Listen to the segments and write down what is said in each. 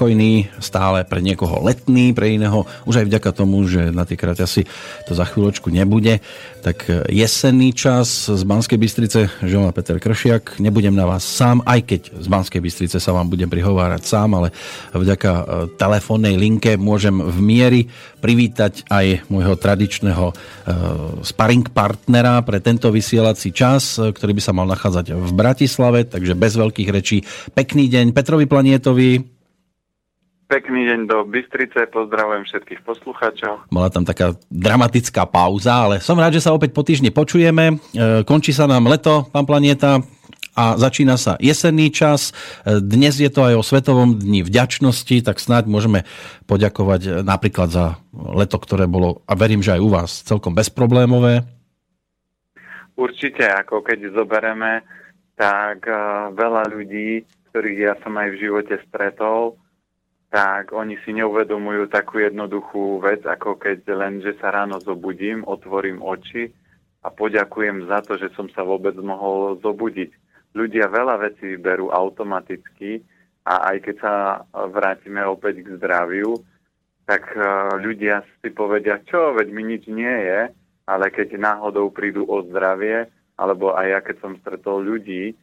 spokojný, stále pre niekoho letný, pre iného už aj vďaka tomu, že na tie kraťasy to za chvíľočku nebude. Tak jesenný čas z Banskej Bystrice želá Peter Kršiak. Nebudem na vás sám, aj keď z Banskej Bystrice sa vám budem prihovárať sám, ale vďaka e, telefónnej linke môžem v miery privítať aj môjho tradičného e, sparring partnera pre tento vysielací čas, ktorý by sa mal nachádzať v Bratislave, takže bez veľkých rečí. Pekný deň Petrovi Planietovi. Pekný deň do Bystrice, pozdravujem všetkých poslucháčov. Bola tam taká dramatická pauza, ale som rád, že sa opäť po týždni počujeme. E, končí sa nám leto, pán Planieta, a začína sa jesenný čas. E, dnes je to aj o Svetovom dni vďačnosti, tak snáď môžeme poďakovať e, napríklad za leto, ktoré bolo, a verím, že aj u vás, celkom bezproblémové. Určite, ako keď zobereme, tak veľa ľudí, ktorých ja som aj v živote stretol, tak oni si neuvedomujú takú jednoduchú vec, ako keď len, že sa ráno zobudím, otvorím oči a poďakujem za to, že som sa vôbec mohol zobudiť. Ľudia veľa vecí berú automaticky a aj keď sa vrátime opäť k zdraviu, tak e, ľudia si povedia, čo, veď mi nič nie je, ale keď náhodou prídu o zdravie, alebo aj ja keď som stretol ľudí,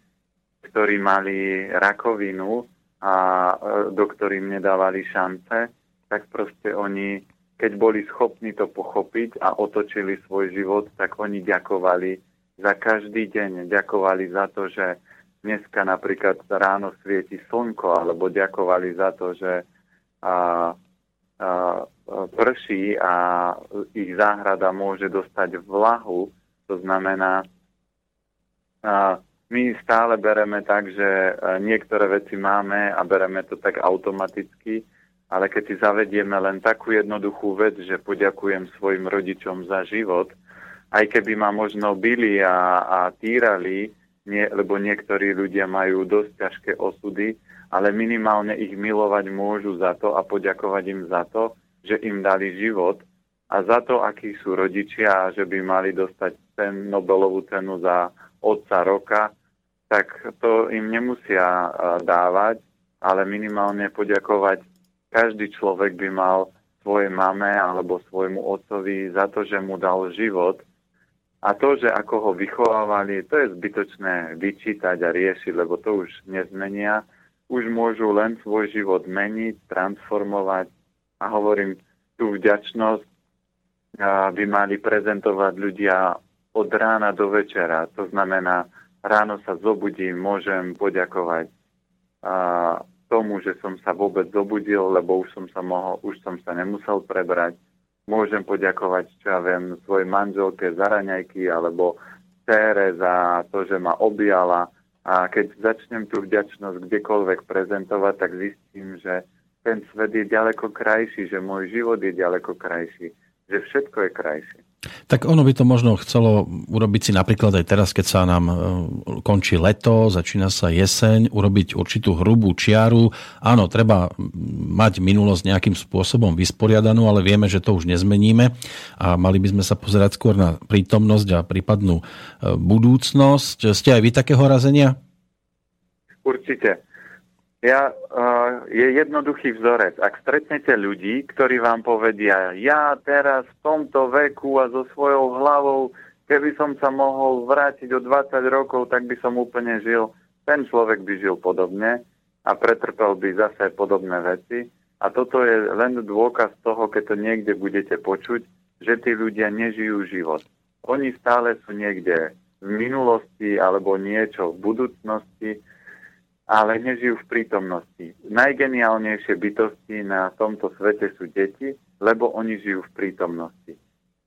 ktorí mali rakovinu, a e, doktori im nedávali šance, tak proste oni, keď boli schopní to pochopiť a otočili svoj život, tak oni ďakovali za každý deň. Ďakovali za to, že dneska napríklad ráno svieti slnko, alebo ďakovali za to, že a, a, prší a ich záhrada môže dostať vlahu. To znamená, a, my stále bereme tak, že e, niektoré veci máme a bereme to tak automaticky, ale keď si zavedieme len takú jednoduchú vec, že poďakujem svojim rodičom za život, aj keby ma možno byli a, a týrali, nie, lebo niektorí ľudia majú dosť ťažké osudy, ale minimálne ich milovať môžu za to a poďakovať im za to, že im dali život a za to, akí sú rodičia že by mali dostať ten Nobelovú cenu za otca roka, tak to im nemusia dávať, ale minimálne poďakovať. Každý človek by mal svojej mame alebo svojmu otcovi za to, že mu dal život. A to, že ako ho vychovávali, to je zbytočné vyčítať a riešiť, lebo to už nezmenia. Už môžu len svoj život meniť, transformovať. A hovorím, tú vďačnosť by mali prezentovať ľudia od rána do večera. To znamená, ráno sa zobudím, môžem poďakovať a, tomu, že som sa vôbec zobudil, lebo už som sa mohol, už som sa nemusel prebrať. Môžem poďakovať, čo ja viem, svojej manželke za raňajky alebo cére za to, že ma objala. A keď začnem tú vďačnosť kdekoľvek prezentovať, tak zistím, že ten svet je ďaleko krajší, že môj život je ďaleko krajší, že všetko je krajšie. Tak ono by to možno chcelo urobiť si napríklad aj teraz, keď sa nám e, končí leto, začína sa jeseň, urobiť určitú hrubú čiaru. Áno, treba mať minulosť nejakým spôsobom vysporiadanú, ale vieme, že to už nezmeníme a mali by sme sa pozerať skôr na prítomnosť a prípadnú e, budúcnosť. Ste aj vy takého razenia? Určite. Ja, uh, je jednoduchý vzorec. Ak stretnete ľudí, ktorí vám povedia, ja teraz v tomto veku a so svojou hlavou, keby som sa mohol vrátiť o 20 rokov, tak by som úplne žil. Ten človek by žil podobne a pretrpel by zase podobné veci. A toto je len dôkaz toho, keď to niekde budete počuť, že tí ľudia nežijú život. Oni stále sú niekde v minulosti alebo niečo v budúcnosti, ale nežijú v prítomnosti. Najgeniálnejšie bytosti na tomto svete sú deti, lebo oni žijú v prítomnosti.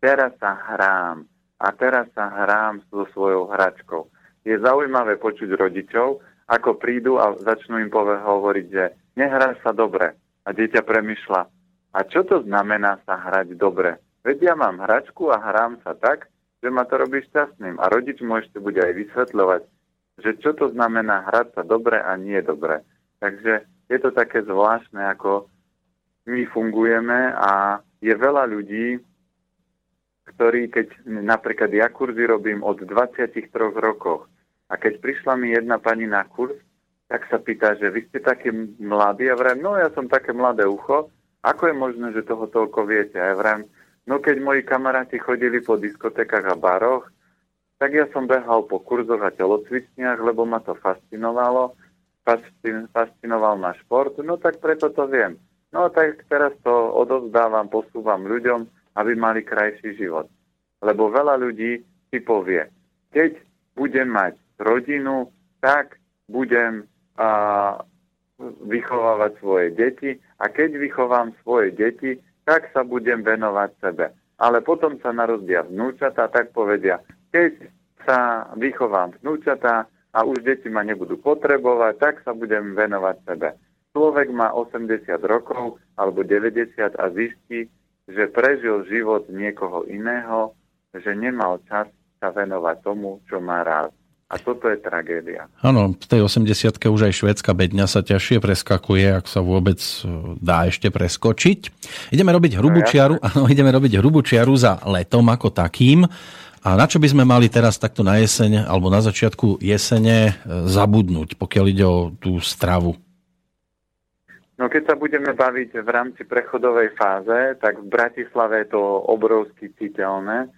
Teraz sa hrám a teraz sa hrám so svojou hračkou. Je zaujímavé počuť rodičov, ako prídu a začnú im pove- hovoriť, že nehráš sa dobre. A dieťa premyšľa, a čo to znamená sa hrať dobre? Veď ja mám hračku a hrám sa tak, že ma to robí šťastným. A rodič mu ešte bude aj vysvetľovať, že čo to znamená hrať sa dobre a nie dobre. Takže je to také zvláštne, ako my fungujeme a je veľa ľudí, ktorí, keď napríklad ja kurzy robím od 23 rokoch a keď prišla mi jedna pani na kurz, tak sa pýta, že vy ste taký mladý. A vrem, no ja som také mladé ucho. Ako je možné, že toho toľko viete? A vrem, no keď moji kamaráti chodili po diskotekách a baroch, tak ja som behal po kurzoch a telocvičniach, lebo ma to fascinovalo. Fascin, fascinoval ma šport, no tak preto to viem. No tak teraz to odovzdávam, posúvam ľuďom, aby mali krajší život. Lebo veľa ľudí si povie, keď budem mať rodinu, tak budem a vychovávať svoje deti a keď vychovám svoje deti, tak sa budem venovať sebe. Ale potom sa narodia vnúčata, tak povedia, keď sa vychovám vnúčata a už deti ma nebudú potrebovať, tak sa budem venovať sebe. Človek má 80 rokov alebo 90 a zistí, že prežil život niekoho iného, že nemal čas sa venovať tomu, čo má rád. A toto je tragédia. Áno, v tej 80 už aj švédska bedňa sa ťažšie preskakuje, ak sa vôbec e, dá ešte preskočiť. Ideme robiť hrubú no, čiaru, áno, ideme robiť hrubú čiaru za letom ako takým. A na čo by sme mali teraz takto na jeseň alebo na začiatku jesene e, zabudnúť, pokiaľ ide o tú stravu? No keď sa budeme baviť v rámci prechodovej fáze, tak v Bratislave je to obrovsky citeľné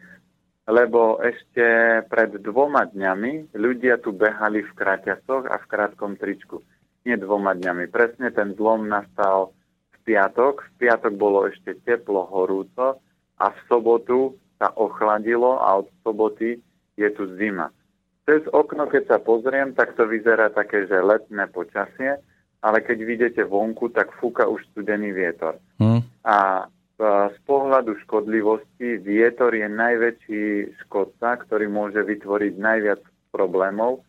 lebo ešte pred dvoma dňami ľudia tu behali v kraťasoch a v krátkom tričku. Nie dvoma dňami. Presne ten zlom nastal v piatok. V piatok bolo ešte teplo, horúco a v sobotu sa ochladilo a od soboty je tu zima. Cez okno, keď sa pozriem, tak to vyzerá také, že letné počasie, ale keď vidíte vonku, tak fúka už studený vietor. Hmm. A z pohľadu škodlivosti vietor je najväčší škodca, ktorý môže vytvoriť najviac problémov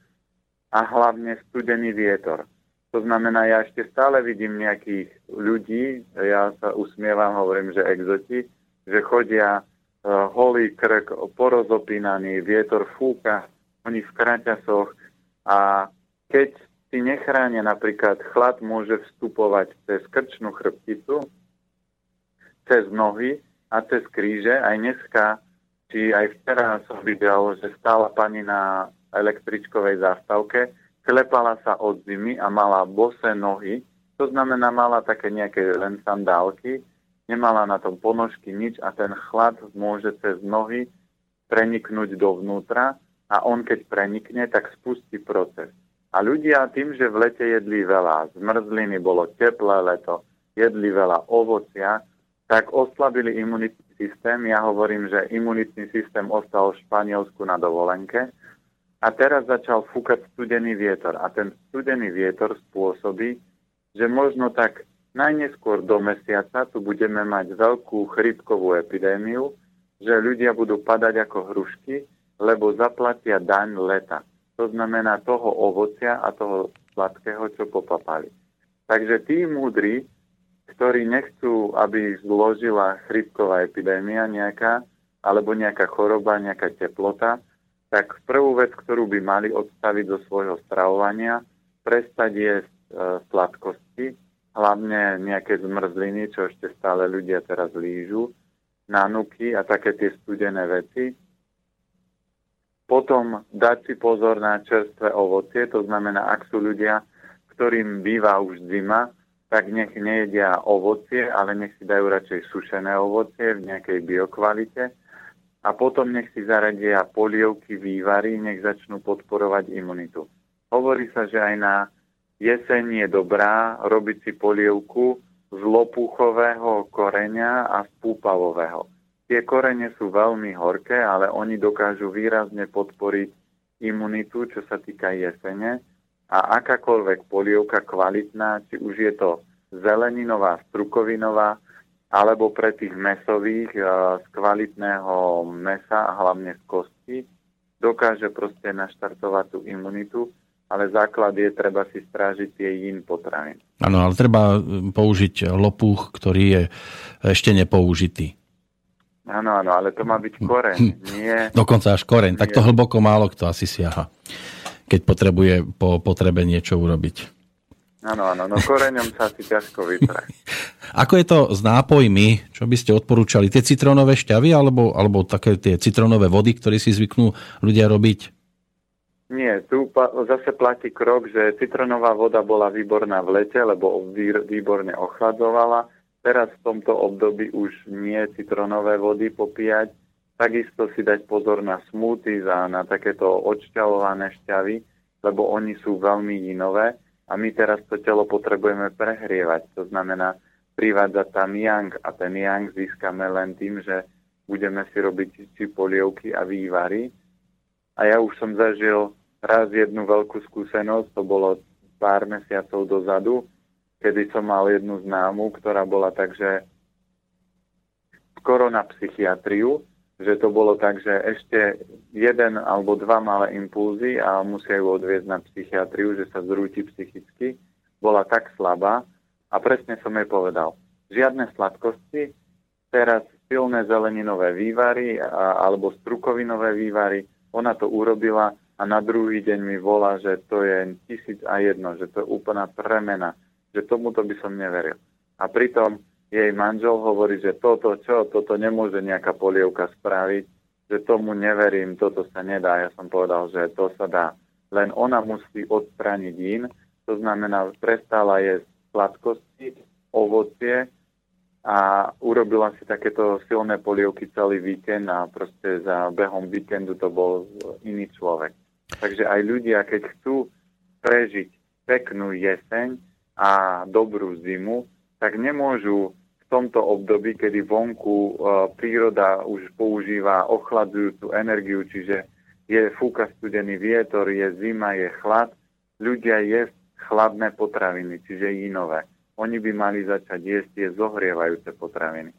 a hlavne studený vietor. To znamená, ja ešte stále vidím nejakých ľudí, ja sa usmievam, hovorím, že exoti, že chodia holý krk, porozopínaný, vietor fúka, oni v kraťasoch a keď si nechránia napríklad chlad môže vstupovať cez krčnú chrbticu, cez nohy a cez kríže. Aj dneska, či aj včera som videl, že stála pani na električkovej zástavke, klepala sa od zimy a mala bose nohy, to znamená, mala také nejaké len sandálky, nemala na tom ponožky nič a ten chlad môže cez nohy preniknúť dovnútra a on keď prenikne, tak spustí proces. A ľudia tým, že v lete jedli veľa zmrzliny, bolo teplé leto, jedli veľa ovocia, tak oslabili imunitný systém. Ja hovorím, že imunitný systém ostal v Španielsku na dovolenke a teraz začal fúkať studený vietor. A ten studený vietor spôsobí, že možno tak najneskôr do mesiaca tu budeme mať veľkú chrypkovú epidémiu, že ľudia budú padať ako hrušky, lebo zaplatia daň leta. To znamená toho ovocia a toho sladkého, čo popapali. Takže tí múdri ktorí nechcú, aby ich zložila chrypková epidémia nejaká, alebo nejaká choroba, nejaká teplota, tak prvú vec, ktorú by mali odstaviť do svojho stravovania, prestať jesť e, sladkosti, hlavne nejaké zmrzliny, čo ešte stále ľudia teraz lížu, nanuky a také tie studené veci. Potom dať si pozor na čerstvé ovocie, to znamená, ak sú ľudia, ktorým býva už zima, tak nech nejedia ovocie, ale nech si dajú radšej sušené ovocie v nejakej biokvalite a potom nech si zaradia polievky, vývary, nech začnú podporovať imunitu. Hovorí sa, že aj na jeseň je dobrá robiť si polievku z lopuchového koreňa a z púpavového. Tie korene sú veľmi horké, ale oni dokážu výrazne podporiť imunitu, čo sa týka jesene a akákoľvek polievka kvalitná, či už je to zeleninová, strukovinová, alebo pre tých mesových e, z kvalitného mesa, hlavne z kosti, dokáže proste naštartovať tú imunitu, ale základ je, treba si strážiť tie jín potravín. Áno, ale treba použiť lopuch, ktorý je ešte nepoužitý. Áno, áno, ale to má byť koreň, nie... Dokonca až koreň, nie. tak to hlboko málo kto asi siaha keď potrebuje po potrebe niečo urobiť. Áno, áno, no koreňom sa asi ťažko vytrať. Ako je to s nápojmi? Čo by ste odporúčali? Tie citrónové šťavy alebo, alebo také tie citrónové vody, ktoré si zvyknú ľudia robiť? Nie, tu zase platí krok, že citronová voda bola výborná v lete, lebo výborne ochladzovala. Teraz v tomto období už nie citronové vody popíjať. Takisto si dať pozor na smoothies a na takéto odšťavované šťavy, lebo oni sú veľmi inové a my teraz to telo potrebujeme prehrievať. To znamená privádzať tam yang a ten yang získame len tým, že budeme si robiť či polievky a vývary. A ja už som zažil raz jednu veľkú skúsenosť, to bolo pár mesiacov dozadu, kedy som mal jednu známu, ktorá bola takže skoro na psychiatriu, že to bolo tak, že ešte jeden alebo dva malé impulzy a musia ju odviezť na psychiatriu, že sa zrúti psychicky. Bola tak slabá a presne som jej povedal, žiadne sladkosti, teraz silné zeleninové vývary a, alebo strukovinové vývary. Ona to urobila a na druhý deň mi volá, že to je tisíc a jedno, že to je úplná premena, že tomuto by som neveril. A pritom jej manžel hovorí, že toto čo, toto nemôže nejaká polievka spraviť, že tomu neverím, toto sa nedá. Ja som povedal, že to sa dá. Len ona musí odstrániť in, to znamená, prestala jesť sladkosti, ovocie a urobila si takéto silné polievky celý víkend a proste za behom víkendu to bol iný človek. Takže aj ľudia, keď chcú prežiť peknú jeseň a dobrú zimu, tak nemôžu v tomto období, kedy vonku e, príroda už používa ochladzujúcu energiu, čiže je fúka studený vietor, je zima, je chlad, ľudia jesť chladné potraviny, čiže inové. Oni by mali začať jesť tie zohrievajúce potraviny.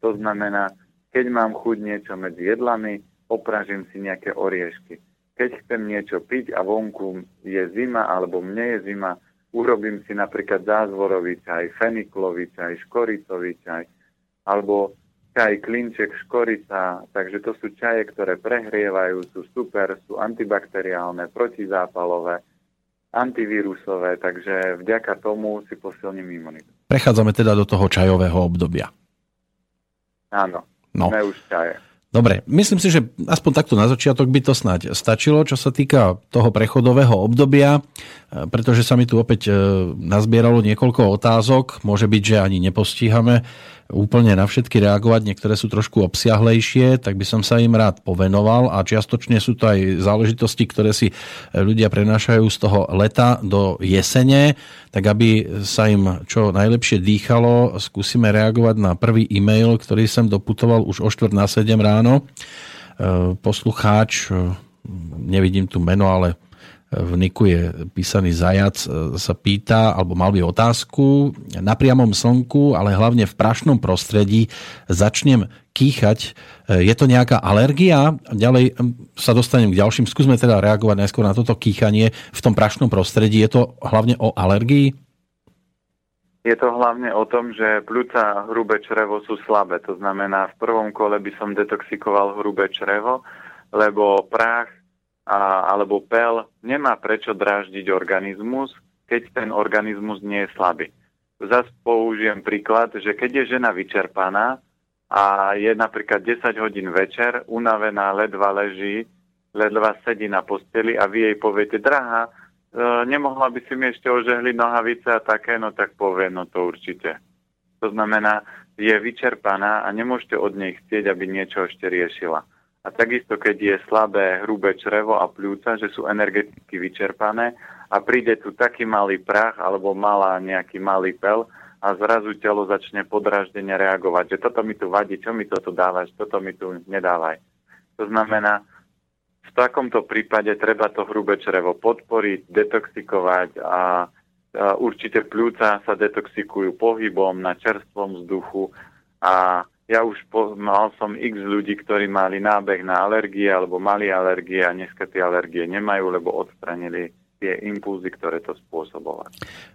To znamená, keď mám chuť niečo medzi jedlami, opražím si nejaké oriešky. Keď chcem niečo piť a vonku je zima alebo mne je zima, urobím si napríklad zázvorový čaj, feniklový čaj, škoricový čaj, alebo čaj klinček škorica, takže to sú čaje, ktoré prehrievajú, sú super, sú antibakteriálne, protizápalové, antivírusové, takže vďaka tomu si posilním imunitu. Prechádzame teda do toho čajového obdobia. Áno, no. sme už čaje. Dobre, myslím si, že aspoň takto na začiatok by to snáď stačilo, čo sa týka toho prechodového obdobia, e, pretože sa mi tu opäť e, nazbieralo niekoľko otázok. Môže byť, že ani nepostíhame úplne na všetky reagovať, niektoré sú trošku obsiahlejšie, tak by som sa im rád povenoval. A čiastočne sú to aj záležitosti, ktoré si ľudia prenášajú z toho leta do jesene, tak aby sa im čo najlepšie dýchalo, skúsime reagovať na prvý e-mail, ktorý sem doputoval už o 4 na 7 ráno. E, poslucháč, e, nevidím tu meno, ale v Niku je písaný zajac, e, sa pýta, alebo mal by otázku, na priamom slnku, ale hlavne v prašnom prostredí začnem kýchať. E, je to nejaká alergia? Ďalej sa dostanem k ďalším. Skúsme teda reagovať najskôr na toto kýchanie v tom prašnom prostredí. Je to hlavne o alergii? Je to hlavne o tom, že pľúca a hrubé črevo sú slabé. To znamená, v prvom kole by som detoxikoval hrubé črevo, lebo prach a, alebo pel nemá prečo dráždiť organizmus, keď ten organizmus nie je slabý. Zas použijem príklad, že keď je žena vyčerpaná a je napríklad 10 hodín večer, unavená, ledva leží, ledva sedí na posteli a vy jej poviete, drahá, e, nemohla by si mi ešte ožehliť nohavice a také, no tak povie, no to určite. To znamená, je vyčerpaná a nemôžete od nej chcieť, aby niečo ešte riešila. A takisto, keď je slabé hrubé črevo a pľúca, že sú energeticky vyčerpané a príde tu taký malý prach alebo malá nejaký malý pel a zrazu telo začne podraždene reagovať, že toto mi tu vadí, čo mi toto dávaš, toto mi tu nedávaj. To znamená, v takomto prípade treba to hrubé črevo podporiť, detoxikovať a určite pľúca sa detoxikujú pohybom na čerstvom vzduchu a ja už po, mal som x ľudí, ktorí mali nábeh na alergie alebo mali alergie a dneska tie alergie nemajú, lebo odstranili tie impulzy, ktoré to spôsobovali.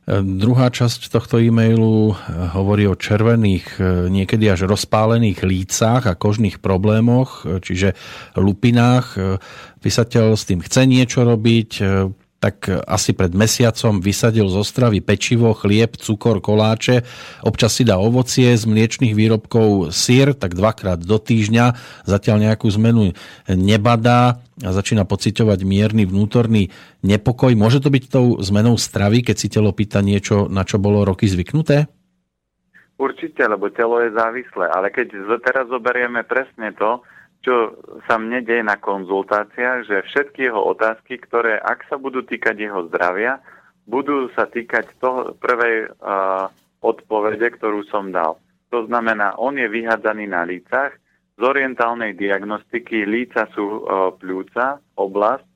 E, druhá časť tohto e-mailu e, hovorí o červených, e, niekedy až rozpálených lícach a kožných problémoch, čiže lupinách. Písateľ s tým chce niečo robiť, tak asi pred mesiacom vysadil z ostravy pečivo, chlieb, cukor, koláče, občas si dá ovocie z mliečných výrobkov, sír, tak dvakrát do týždňa, zatiaľ nejakú zmenu nebadá a začína pociťovať mierny vnútorný nepokoj. Môže to byť tou zmenou stravy, keď si telo pýta niečo, na čo bolo roky zvyknuté? Určite, lebo telo je závislé, ale keď teraz zoberieme presne to, čo sa mne deje na konzultáciách, že všetky jeho otázky, ktoré ak sa budú týkať jeho zdravia, budú sa týkať toho prvej uh, odpovede, ktorú som dal. To znamená, on je vyhádzaný na lícach, z orientálnej diagnostiky líca sú uh, pľúca, oblasť.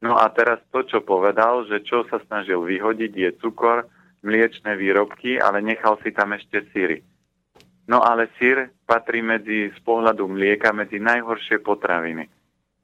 No a teraz to, čo povedal, že čo sa snažil vyhodiť, je cukor, mliečne výrobky, ale nechal si tam ešte síry. No ale sír patrí medzi, z pohľadu mlieka medzi najhoršie potraviny.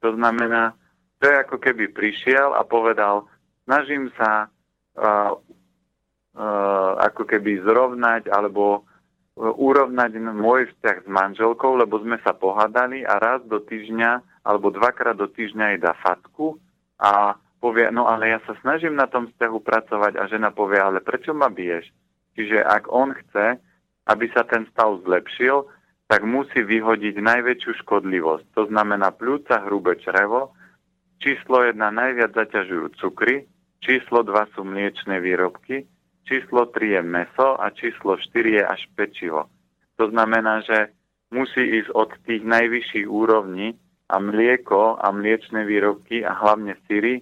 To znamená, to je ako keby prišiel a povedal, snažím sa uh, uh, ako keby zrovnať alebo uh, urovnať môj vzťah s manželkou, lebo sme sa pohádali a raz do týždňa alebo dvakrát do týždňa jej dá fatku a povie, no ale ja sa snažím na tom vzťahu pracovať a žena povie, ale prečo ma biješ? Čiže ak on chce, aby sa ten stav zlepšil, tak musí vyhodiť najväčšiu škodlivosť. To znamená pľúca, hrubé črevo, číslo 1 najviac zaťažujú cukry, číslo 2 sú mliečne výrobky, číslo 3 je meso a číslo 4 je až pečivo. To znamená, že musí ísť od tých najvyšších úrovní a mlieko a mliečne výrobky a hlavne syry.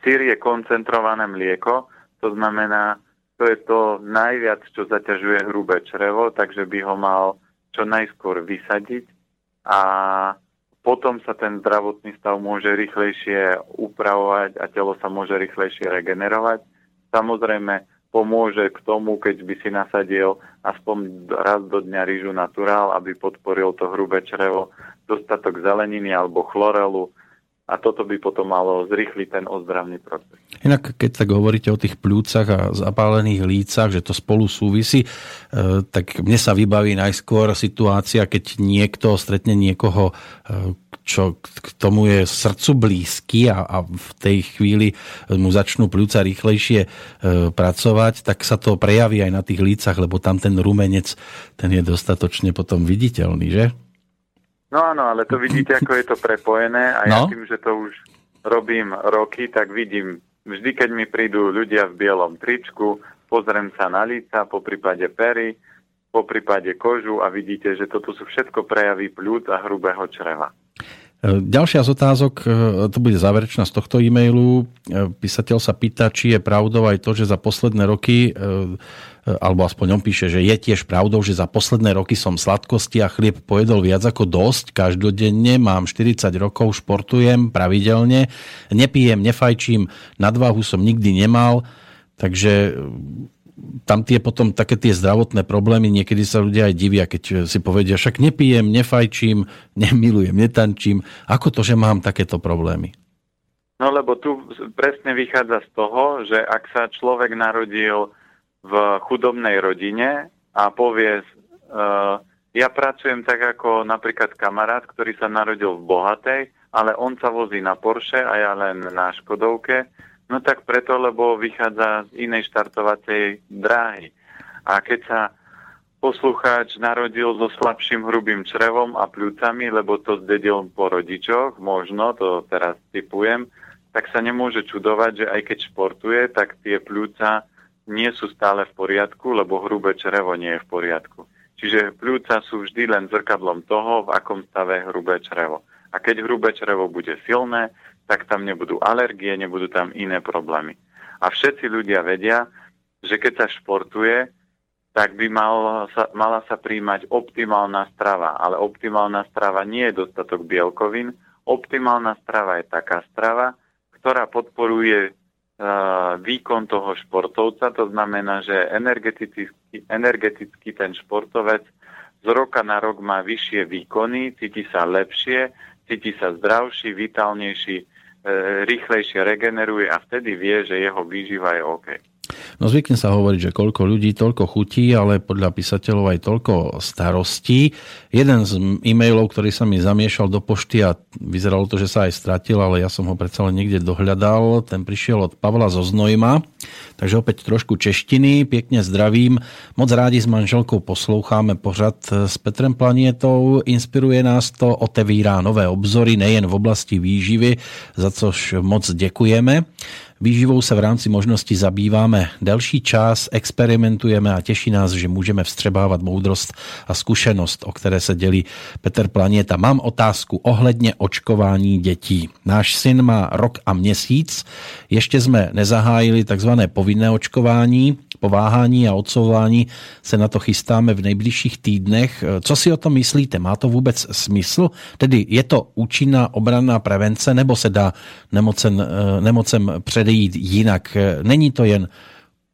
Syr je koncentrované mlieko, to znamená, to je to najviac, čo zaťažuje hrubé črevo, takže by ho mal čo najskôr vysadiť a potom sa ten zdravotný stav môže rýchlejšie upravovať a telo sa môže rýchlejšie regenerovať. Samozrejme, pomôže k tomu, keď by si nasadil aspoň raz do dňa rýžu naturál, aby podporil to hrubé črevo, dostatok zeleniny alebo chlorelu, a toto by potom malo zrýchliť ten ozdravný proces. Inak, keď tak hovoríte o tých pľúcach a zapálených lícach, že to spolu súvisí, e, tak mne sa vybaví najskôr situácia, keď niekto stretne niekoho, e, čo k tomu je srdcu blízky a, a v tej chvíli mu začnú pľúca rýchlejšie e, pracovať, tak sa to prejaví aj na tých lícach, lebo tam ten rumenec, ten je dostatočne potom viditeľný, že? No áno, ale to vidíte, ako je to prepojené a no? ja tým, že to už robím roky, tak vidím, vždy keď mi prídu ľudia v bielom tričku, pozriem sa na líca, po prípade pery, po prípade kožu a vidíte, že toto sú všetko prejavy pľúc a hrubého čreva. E, ďalšia z otázok, e, to bude záverečná z tohto e-mailu. E, písateľ sa pýta, či je pravdou aj to, že za posledné roky alebo aspoň on píše, že je tiež pravdou, že za posledné roky som sladkosti a chlieb pojedol viac ako dosť. Každodenne mám 40 rokov, športujem pravidelne, nepijem, nefajčím, nadvahu som nikdy nemal, takže tam tie potom také tie zdravotné problémy, niekedy sa ľudia aj divia, keď si povedia, však nepijem, nefajčím, nemilujem, netančím. Ako to, že mám takéto problémy? No lebo tu presne vychádza z toho, že ak sa človek narodil v chudobnej rodine a povie, uh, ja pracujem tak ako napríklad kamarát, ktorý sa narodil v bohatej, ale on sa vozí na Porsche a ja len na Škodovke, no tak preto, lebo vychádza z inej štartovacej dráhy. A keď sa poslucháč narodil so slabším hrubým črevom a pľúcami, lebo to zdedil po rodičoch, možno, to teraz typujem, tak sa nemôže čudovať, že aj keď športuje, tak tie pľúca nie sú stále v poriadku, lebo hrubé črevo nie je v poriadku. Čiže pľúca sú vždy len zrkadlom toho, v akom stave hrubé črevo. A keď hrubé črevo bude silné, tak tam nebudú alergie, nebudú tam iné problémy. A všetci ľudia vedia, že keď sa športuje, tak by mal sa, mala sa príjmať optimálna strava. Ale optimálna strava nie je dostatok bielkovín. Optimálna strava je taká strava, ktorá podporuje výkon toho športovca, to znamená, že energeticky, energeticky ten športovec z roka na rok má vyššie výkony, cíti sa lepšie, cíti sa zdravší, vitálnejší, e, rýchlejšie regeneruje a vtedy vie, že jeho výživa je OK. No zvykne sa hovoriť, že koľko ľudí, toľko chutí, ale podľa písateľov aj toľko starostí. Jeden z e-mailov, ktorý sa mi zamiešal do pošty a vyzeralo to, že sa aj stratil, ale ja som ho predsa len niekde dohľadal, ten prišiel od Pavla zo Znojma, takže opäť trošku češtiny, pekne zdravím. Moc rádi s manželkou posloucháme pořad s Petrem Planietou, inspiruje nás to, otevírá nové obzory nejen v oblasti výživy, za což moc děkujeme. Výživou se v rámci možnosti zabýváme delší čas, experimentujeme a těší nás, že můžeme vstřebávat moudrost a zkušenost, o které se dělí Petr Planieta. Mám otázku ohledně očkování dětí. Náš syn má rok a měsíc, ještě jsme nezahájili takzvané povinné očkování, po váhání a odsouvání se na to chystáme v nejbližších týdnech. Co si o tom myslíte? Má to vůbec smysl? Tedy je to účinná obranná prevence nebo se dá nemocen, eh, nemocem předejít jinak? Není to jen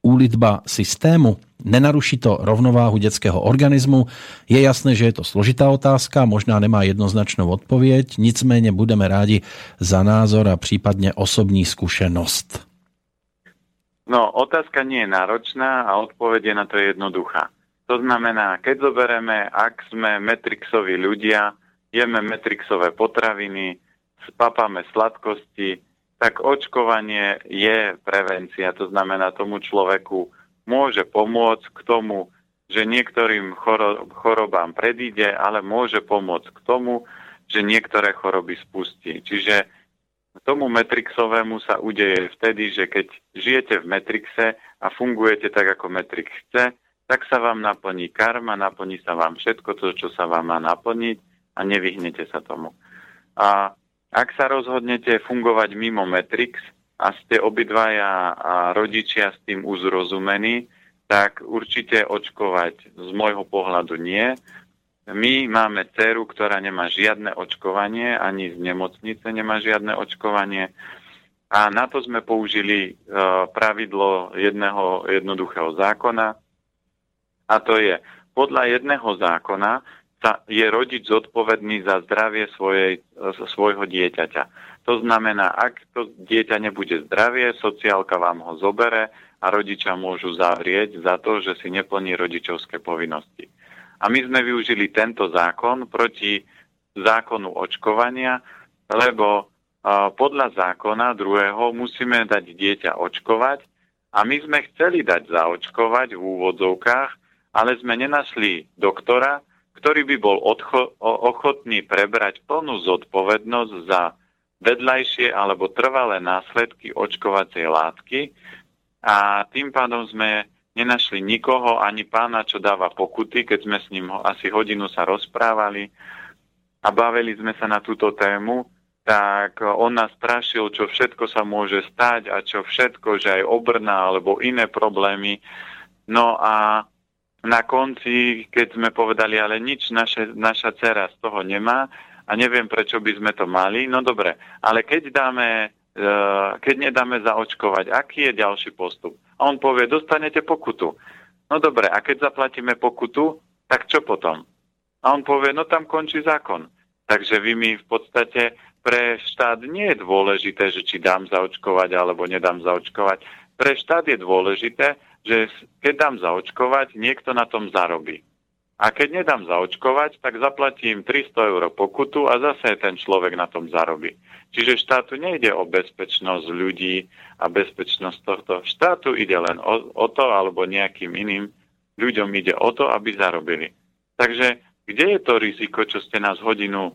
úlitba systému? Nenaruší to rovnováhu dětského organismu? Je jasné, že je to složitá otázka, možná nemá jednoznačnou odpověď, nicméně budeme rádi za názor a případně osobní zkušenost. No, otázka nie je náročná a odpoveď je na to jednoduchá. To znamená, keď zoberieme, ak sme metrixoví ľudia, jeme metrixové potraviny, spapame sladkosti, tak očkovanie je prevencia. To znamená, tomu človeku môže pomôcť k tomu, že niektorým chorobám predíde, ale môže pomôcť k tomu, že niektoré choroby spustí. Čiže tomu Metrixovému sa udeje vtedy, že keď žijete v Metrixe a fungujete tak, ako Metrix chce, tak sa vám naplní karma, naplní sa vám všetko to, čo sa vám má naplniť a nevyhnete sa tomu. A ak sa rozhodnete fungovať mimo Metrix a ste obidvaja a rodičia s tým uzrozumení, tak určite očkovať z môjho pohľadu nie, my máme dceru, ktorá nemá žiadne očkovanie, ani z nemocnice nemá žiadne očkovanie. A na to sme použili uh, pravidlo jedného jednoduchého zákona. A to je, podľa jedného zákona sa je rodič zodpovedný za zdravie svojej, svojho dieťaťa. To znamená, ak to dieťa nebude zdravie, sociálka vám ho zobere a rodiča môžu zavrieť za to, že si neplní rodičovské povinnosti. A my sme využili tento zákon proti zákonu očkovania, lebo podľa zákona druhého musíme dať dieťa očkovať a my sme chceli dať zaočkovať v úvodzovkách, ale sme nenašli doktora, ktorý by bol odcho- ochotný prebrať plnú zodpovednosť za vedľajšie alebo trvalé následky očkovacej látky a tým pádom sme nenašli nikoho, ani pána, čo dáva pokuty, keď sme s ním asi hodinu sa rozprávali a bavili sme sa na túto tému, tak on nás strašil, čo všetko sa môže stať a čo všetko, že aj obrná alebo iné problémy. No a na konci, keď sme povedali, ale nič naše, naša dcera z toho nemá a neviem, prečo by sme to mali, no dobre, ale keď dáme Eh, keď nedáme zaočkovať, aký je ďalší postup? A on povie, dostanete pokutu. No dobre, a keď zaplatíme pokutu, tak čo potom? A on povie, no tam končí zákon. Takže vy mi v podstate pre štát nie je dôležité, že či dám zaočkovať alebo nedám zaočkovať. Pre štát je dôležité, že keď dám zaočkovať, niekto na tom zarobí. A keď nedám zaočkovať, tak zaplatím 300 eur pokutu a zase ten človek na tom zarobí. Čiže štátu nejde o bezpečnosť ľudí a bezpečnosť tohto. Štátu ide len o, o to, alebo nejakým iným ľuďom ide o to, aby zarobili. Takže kde je to riziko, čo ste nás hodinu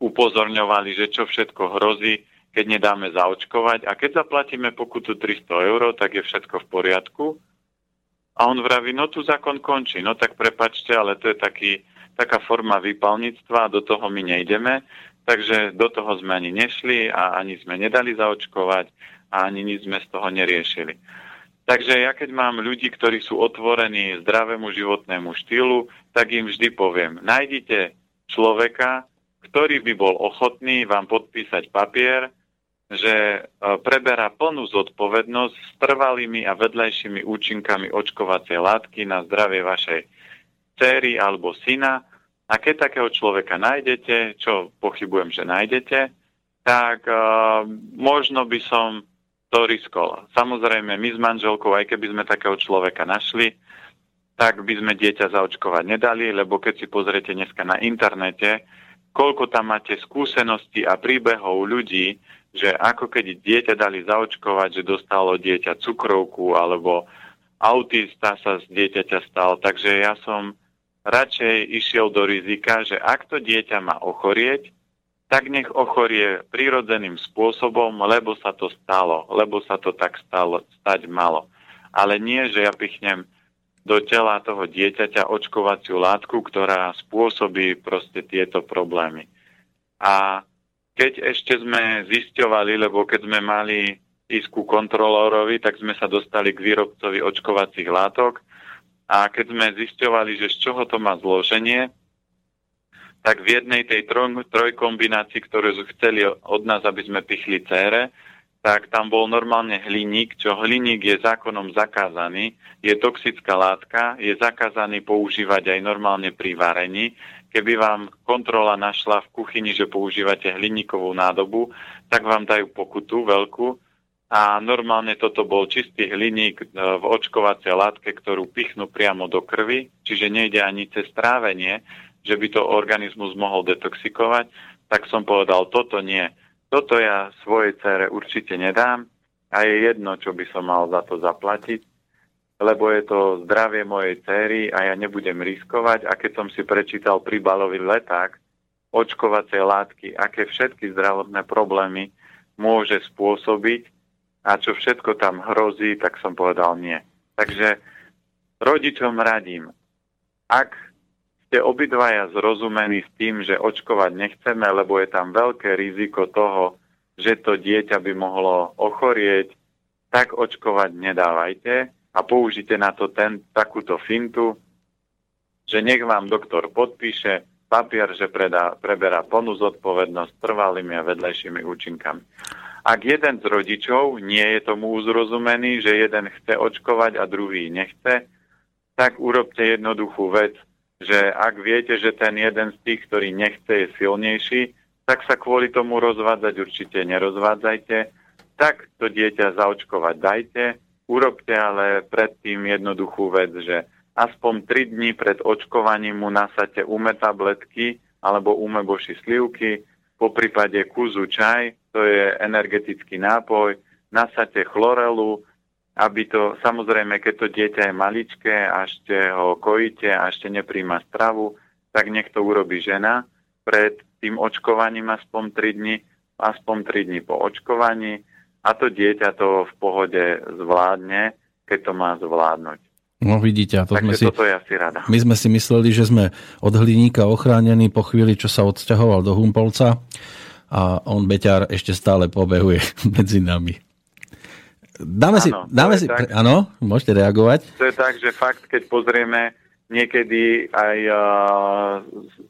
upozorňovali, že čo všetko hrozí, keď nedáme zaočkovať a keď zaplatíme pokutu 300 eur, tak je všetko v poriadku a on vraví, no tu zákon končí. No tak prepačte, ale to je taký, taká forma výpalníctva do toho my nejdeme. Takže do toho sme ani nešli a ani sme nedali zaočkovať a ani nič sme z toho neriešili. Takže ja keď mám ľudí, ktorí sú otvorení zdravému životnému štýlu, tak im vždy poviem, nájdite človeka, ktorý by bol ochotný vám podpísať papier, že e, preberá plnú zodpovednosť s trvalými a vedľajšími účinkami očkovacej látky na zdravie vašej céry alebo syna. A keď takého človeka nájdete, čo pochybujem, že nájdete, tak uh, možno by som to riskol. Samozrejme, my s manželkou, aj keby sme takého človeka našli, tak by sme dieťa zaočkovať nedali, lebo keď si pozriete dneska na internete, koľko tam máte skúseností a príbehov ľudí, že ako keď dieťa dali zaočkovať, že dostalo dieťa cukrovku alebo autista sa z dieťaťa stal. Takže ja som radšej išiel do rizika, že ak to dieťa má ochorieť, tak nech ochorie prirodzeným spôsobom, lebo sa to stalo, lebo sa to tak stalo, stať malo. Ale nie, že ja pichnem do tela toho dieťaťa očkovaciu látku, ktorá spôsobí proste tieto problémy. A keď ešte sme zisťovali, lebo keď sme mali ísť ku kontrolórovi, tak sme sa dostali k výrobcovi očkovacích látok a keď sme zisťovali, že z čoho to má zloženie, tak v jednej tej troj, trojkombinácii, ktorú chceli od nás, aby sme pichli cére, tak tam bol normálne hliník, čo hliník je zákonom zakázaný, je toxická látka, je zakázaný používať aj normálne pri varení. Keby vám kontrola našla v kuchyni, že používate hliníkovú nádobu, tak vám dajú pokutu veľkú. A normálne toto bol čistý hliník e, v očkovacej látke, ktorú pichnú priamo do krvi, čiže nejde ani cez trávenie, že by to organizmus mohol detoxikovať, tak som povedal, toto nie. Toto ja svojej cere určite nedám. A je jedno, čo by som mal za to zaplatiť, lebo je to zdravie mojej céry a ja nebudem riskovať. A keď som si prečítal príbalový leták, očkovacie látky, aké všetky zdravotné problémy môže spôsobiť a čo všetko tam hrozí, tak som povedal nie. Takže rodičom radím, ak ste obidvaja zrozumení s tým, že očkovať nechceme, lebo je tam veľké riziko toho, že to dieťa by mohlo ochorieť, tak očkovať nedávajte a použite na to ten, takúto fintu, že nech vám doktor podpíše papier, že predá, preberá plnú zodpovednosť trvalými a vedlejšími účinkami. Ak jeden z rodičov nie je tomu uzrozumený, že jeden chce očkovať a druhý nechce, tak urobte jednoduchú vec že ak viete, že ten jeden z tých, ktorý nechce, je silnejší, tak sa kvôli tomu rozvádzať určite nerozvádzajte. Tak to dieťa zaočkovať dajte, urobte ale predtým jednoduchú vec, že aspoň 3 dní pred očkovaním mu nasáte ume tabletky alebo ume boši slivky, po prípade kuzu čaj, to je energetický nápoj, nasáte chlorelu, aby to, samozrejme, keď to dieťa je maličké a ešte ho kojíte a ešte nepríjma stravu, tak nech to urobí žena pred tým očkovaním aspoň 3 dní, aspoň 3 dní po očkovaní a to dieťa to v pohode zvládne, keď to má zvládnuť. No vidíte, a to Takže sme si, toto je asi rada. My sme si mysleli, že sme od hliníka ochránení po chvíli, čo sa odsťahoval do Humpolca a on Beťar ešte stále pobehuje medzi nami. Dáme si, dáme si, tak, áno, môžete reagovať. To je tak, že fakt, keď pozrieme, niekedy aj uh,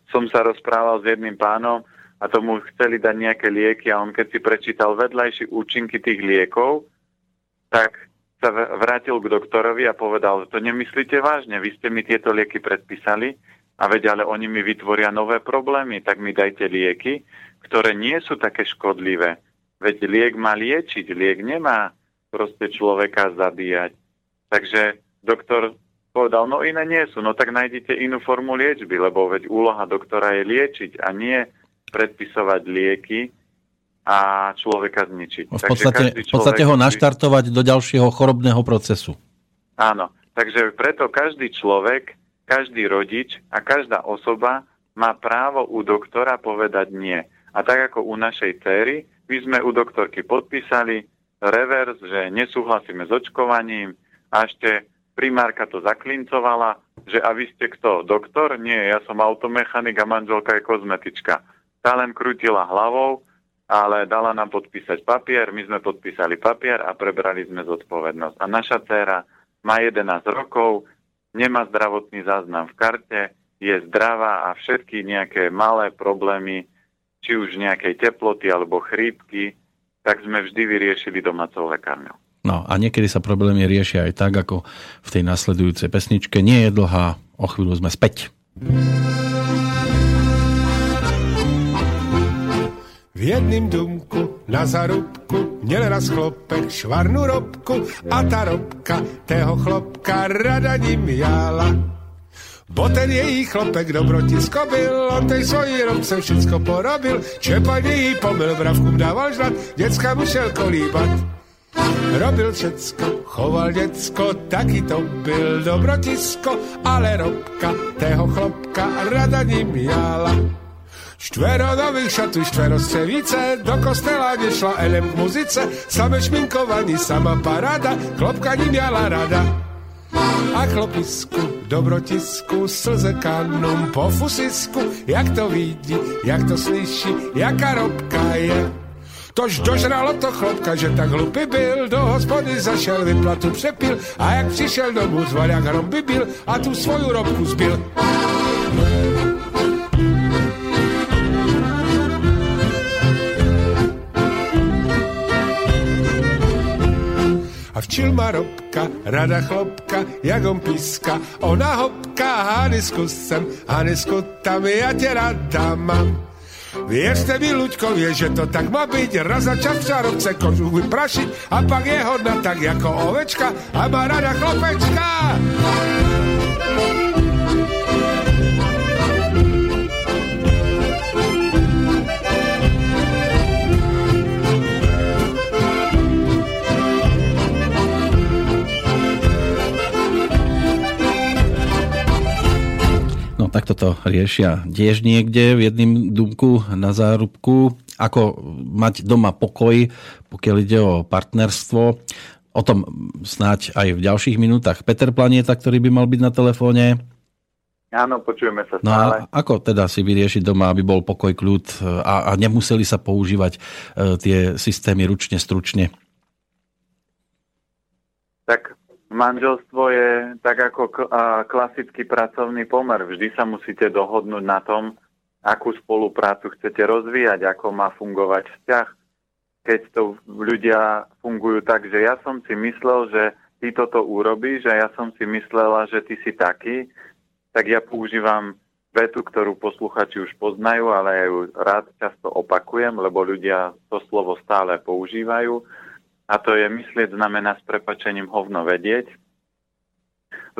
som sa rozprával s jedným pánom a tomu chceli dať nejaké lieky a on keď si prečítal vedľajšie účinky tých liekov, tak sa vrátil k doktorovi a povedal, to nemyslíte vážne, vy ste mi tieto lieky predpísali a veď oni mi vytvoria nové problémy, tak mi dajte lieky, ktoré nie sú také škodlivé. Veď liek má liečiť, liek nemá proste človeka zabíjať. Takže doktor povedal, no iné nie sú, no tak nájdete inú formu liečby, lebo veď úloha doktora je liečiť a nie predpisovať lieky a človeka zničiť. V podstate, v podstate ho naštartovať do ďalšieho chorobného procesu. Áno, takže preto každý človek, každý rodič a každá osoba má právo u doktora povedať nie. A tak ako u našej céry, my sme u doktorky podpísali, revers, že nesúhlasíme s očkovaním a ešte primárka to zaklincovala, že a vy ste kto, doktor? Nie, ja som automechanik a manželka je kozmetička. Tá len krútila hlavou, ale dala nám podpísať papier, my sme podpísali papier a prebrali sme zodpovednosť. A naša dcéra má 11 rokov, nemá zdravotný záznam v karte, je zdravá a všetky nejaké malé problémy, či už nejakej teploty alebo chrípky, tak sme vždy vyriešili domácou lekárňou. No a niekedy sa problémy riešia aj tak, ako v tej nasledujúcej pesničke. Nie je dlhá, o chvíľu sme späť. V jedným dumku na zarubku měl raz chlopek švarnu robku a ta robka tého chlopka rada ním jala. Bo ten její chlopek dobrotisko byl, on tej svojí robce všecko porobil, čepaně jí pomil, bravku dával žrat, děcka musel kolíbat. Robil všecko, choval děcko, taky to byl dobrotisko, ale robka tého chlopka rada ním jala. Štvero nových šatů, štvero střevíce, do kostela nešla elem k muzice, same šminkovaní, sama paráda, klopka ním jala rada. A chlopisku, dobrotisku, slze kanum po fusisku, jak to vidí, jak to slyší, jaká robka je. Tož dožralo to chlopka, že tak hlupý byl, do hospody zašel, vyplatu přepil a jak přišel domů, zval jak by byl a tu svoju robku zbil. Včil ma robka, rada chlopka, jak on píska, ona hopka, Hanisku sem, Hanisku tam, ja tě rada mám. Věřte mi, Luďko, vie, že to tak má byť, raz za čas v čarovce kožu vyprašiť a pak je hodná tak jako ovečka a má rada chlopečka. Takto to riešia tiež niekde v jedným dumku na zárubku. Ako mať doma pokoj, pokiaľ ide o partnerstvo. O tom snáď aj v ďalších minútach. Peter Planieta, ktorý by mal byť na telefóne. Áno, počujeme sa stále. No a ako teda si vyriešiť doma, aby bol pokoj, kľud a, a nemuseli sa používať e, tie systémy ručne, stručne? Tak Manželstvo je tak ako klasický pracovný pomer. Vždy sa musíte dohodnúť na tom, akú spoluprácu chcete rozvíjať, ako má fungovať vzťah. Keď to ľudia fungujú tak, že ja som si myslel, že ty toto urobíš a ja som si myslela, že ty si taký, tak ja používam vetu, ktorú posluchači už poznajú, ale ja ju rád často opakujem, lebo ľudia to slovo stále používajú a to je myslieť znamená s prepačením hovno vedieť.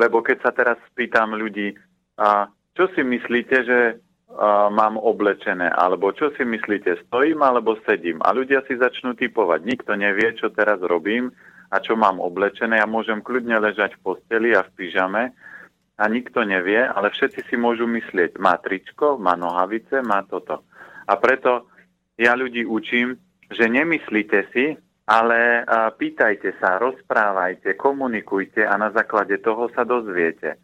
Lebo keď sa teraz spýtam ľudí, a čo si myslíte, že a, mám oblečené, alebo čo si myslíte, stojím alebo sedím. A ľudia si začnú typovať. Nikto nevie, čo teraz robím a čo mám oblečené. Ja môžem kľudne ležať v posteli a v pyžame a nikto nevie, ale všetci si môžu myslieť, má tričko, má nohavice, má toto. A preto ja ľudí učím, že nemyslíte si, ale pýtajte sa, rozprávajte, komunikujte a na základe toho sa dozviete.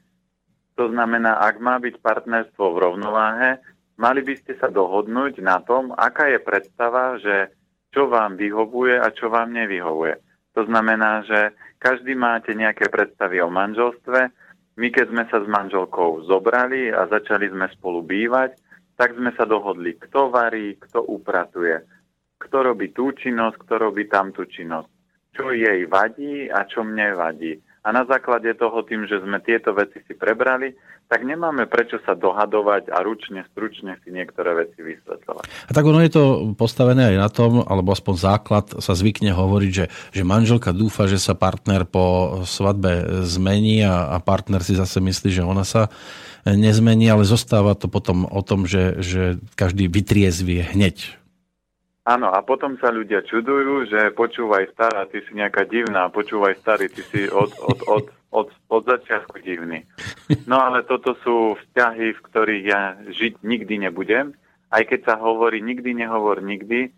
To znamená, ak má byť partnerstvo v rovnováhe, mali by ste sa dohodnúť na tom, aká je predstava, že čo vám vyhovuje a čo vám nevyhovuje. To znamená, že každý máte nejaké predstavy o manželstve. My keď sme sa s manželkou zobrali a začali sme spolu bývať, tak sme sa dohodli, kto varí, kto upratuje kto robí tú činnosť, kto robí tamtú činnosť. Čo jej vadí a čo mne vadí. A na základe toho, tým, že sme tieto veci si prebrali, tak nemáme prečo sa dohadovať a ručne, stručne si niektoré veci vysvetľovať. A tak ono je to postavené aj na tom, alebo aspoň základ sa zvykne hovoriť, že, že manželka dúfa, že sa partner po svadbe zmení a, a partner si zase myslí, že ona sa nezmení, ale zostáva to potom o tom, že, že každý vytriezvie hneď Áno, a potom sa ľudia čudujú, že počúvaj stará, ty si nejaká divná, počúvaj starý, ty si od, od, od, od, od začiatku divný. No ale toto sú vzťahy, v ktorých ja žiť nikdy nebudem, aj keď sa hovorí nikdy, nehovor nikdy,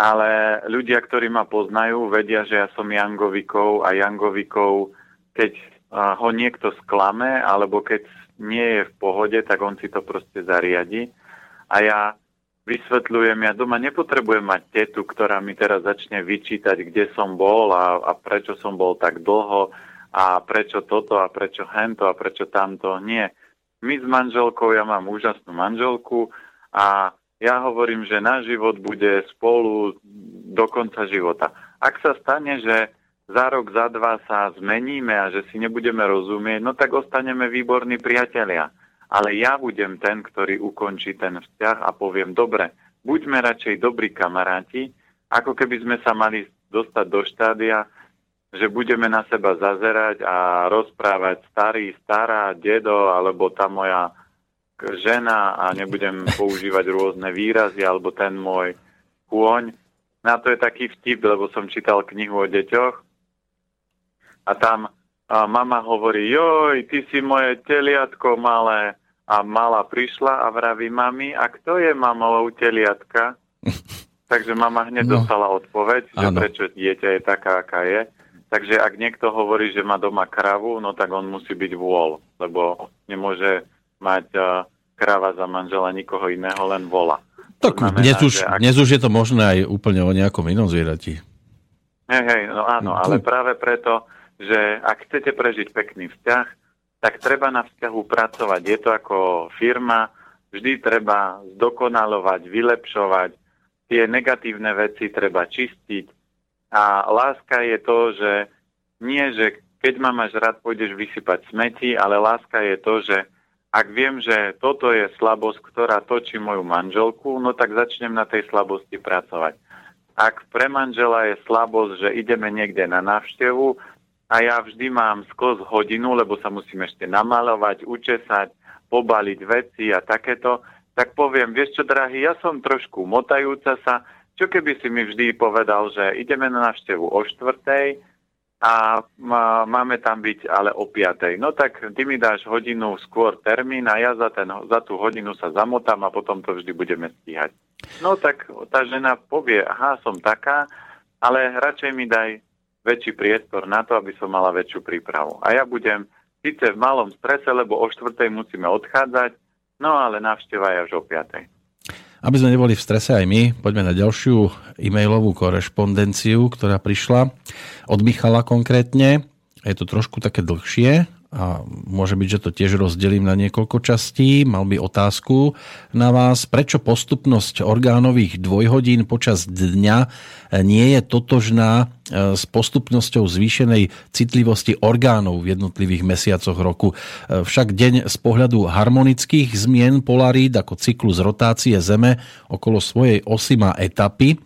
ale ľudia, ktorí ma poznajú, vedia, že ja som Jangovikov a Jangovikov, keď ho niekto sklame, alebo keď nie je v pohode, tak on si to proste zariadi. A ja vysvetľujem, ja doma nepotrebujem mať tetu, ktorá mi teraz začne vyčítať, kde som bol a, a prečo som bol tak dlho a prečo toto a prečo hento a prečo tamto. Nie. My s manželkou, ja mám úžasnú manželku a ja hovorím, že náš život bude spolu do konca života. Ak sa stane, že za rok, za dva sa zmeníme a že si nebudeme rozumieť, no tak ostaneme výborní priatelia ale ja budem ten, ktorý ukončí ten vzťah a poviem, dobre, buďme radšej dobrí kamaráti, ako keby sme sa mali dostať do štádia, že budeme na seba zazerať a rozprávať starý, stará, dedo, alebo tá moja žena a nebudem používať rôzne výrazy, alebo ten môj kôň. Na to je taký vtip, lebo som čítal knihu o deťoch a tam a mama hovorí, joj, ty si moje teliatko malé. A mala prišla a vraví mami, a kto je mamou teliatka? Takže mama hneď no. dostala odpoveď, že ano. prečo dieťa je taká, aká je. Takže ak niekto hovorí, že má doma kravu, no tak on musí byť vôľ, lebo nemôže mať uh, krava za manžela nikoho iného, len vola. Tak znamená, dnes, už, ak... dnes už je to možné aj úplne o nejakom inom zvierati. Hej, hej, no áno, ale práve preto, že ak chcete prežiť pekný vzťah, tak treba na vzťahu pracovať. Je to ako firma, vždy treba zdokonalovať, vylepšovať, tie negatívne veci treba čistiť. A láska je to, že nie, že keď ma máš rád, pôjdeš vysypať smeti, ale láska je to, že ak viem, že toto je slabosť, ktorá točí moju manželku, no tak začnem na tej slabosti pracovať. Ak pre manžela je slabosť, že ideme niekde na návštevu a ja vždy mám skos hodinu, lebo sa musím ešte namalovať, učesať, pobaliť veci a takéto, tak poviem, vieš čo, drahý, ja som trošku motajúca sa, čo keby si mi vždy povedal, že ideme na návštevu o štvrtej, a máme tam byť ale o 5. No tak ty mi dáš hodinu skôr termín a ja za, ten, za tú hodinu sa zamotám a potom to vždy budeme stíhať. No tak tá žena povie, aha, som taká, ale radšej mi daj väčší priestor na to, aby som mala väčšiu prípravu. A ja budem síce v malom strese, lebo o štvrtej musíme odchádzať, no ale návšteva je až o 5. Aby sme neboli v strese aj my, poďme na ďalšiu e-mailovú korešpondenciu, ktorá prišla od Michala konkrétne. Je to trošku také dlhšie, a môže byť, že to tiež rozdelím na niekoľko častí. Mal by otázku na vás, prečo postupnosť orgánových dvojhodín počas dňa nie je totožná e, s postupnosťou zvýšenej citlivosti orgánov v jednotlivých mesiacoch roku. E, však deň z pohľadu harmonických zmien polarít ako cyklus rotácie Zeme okolo svojej osy má etapy,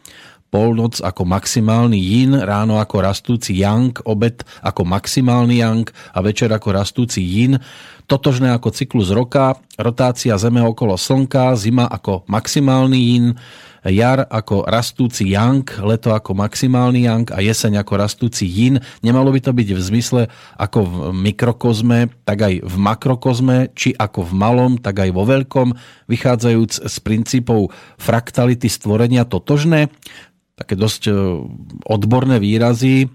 polnoc ako maximálny yin, ráno ako rastúci yang, obed ako maximálny yang a večer ako rastúci yin. Totožné ako cyklus roka, rotácia Zeme okolo Slnka, zima ako maximálny yin, jar ako rastúci yang, leto ako maximálny yang a jeseň ako rastúci yin. Nemalo by to byť v zmysle ako v mikrokozme, tak aj v makrokozme, či ako v malom, tak aj vo veľkom, vychádzajúc z princípov fraktality stvorenia totožné také dosť e, odborné výrazy. E,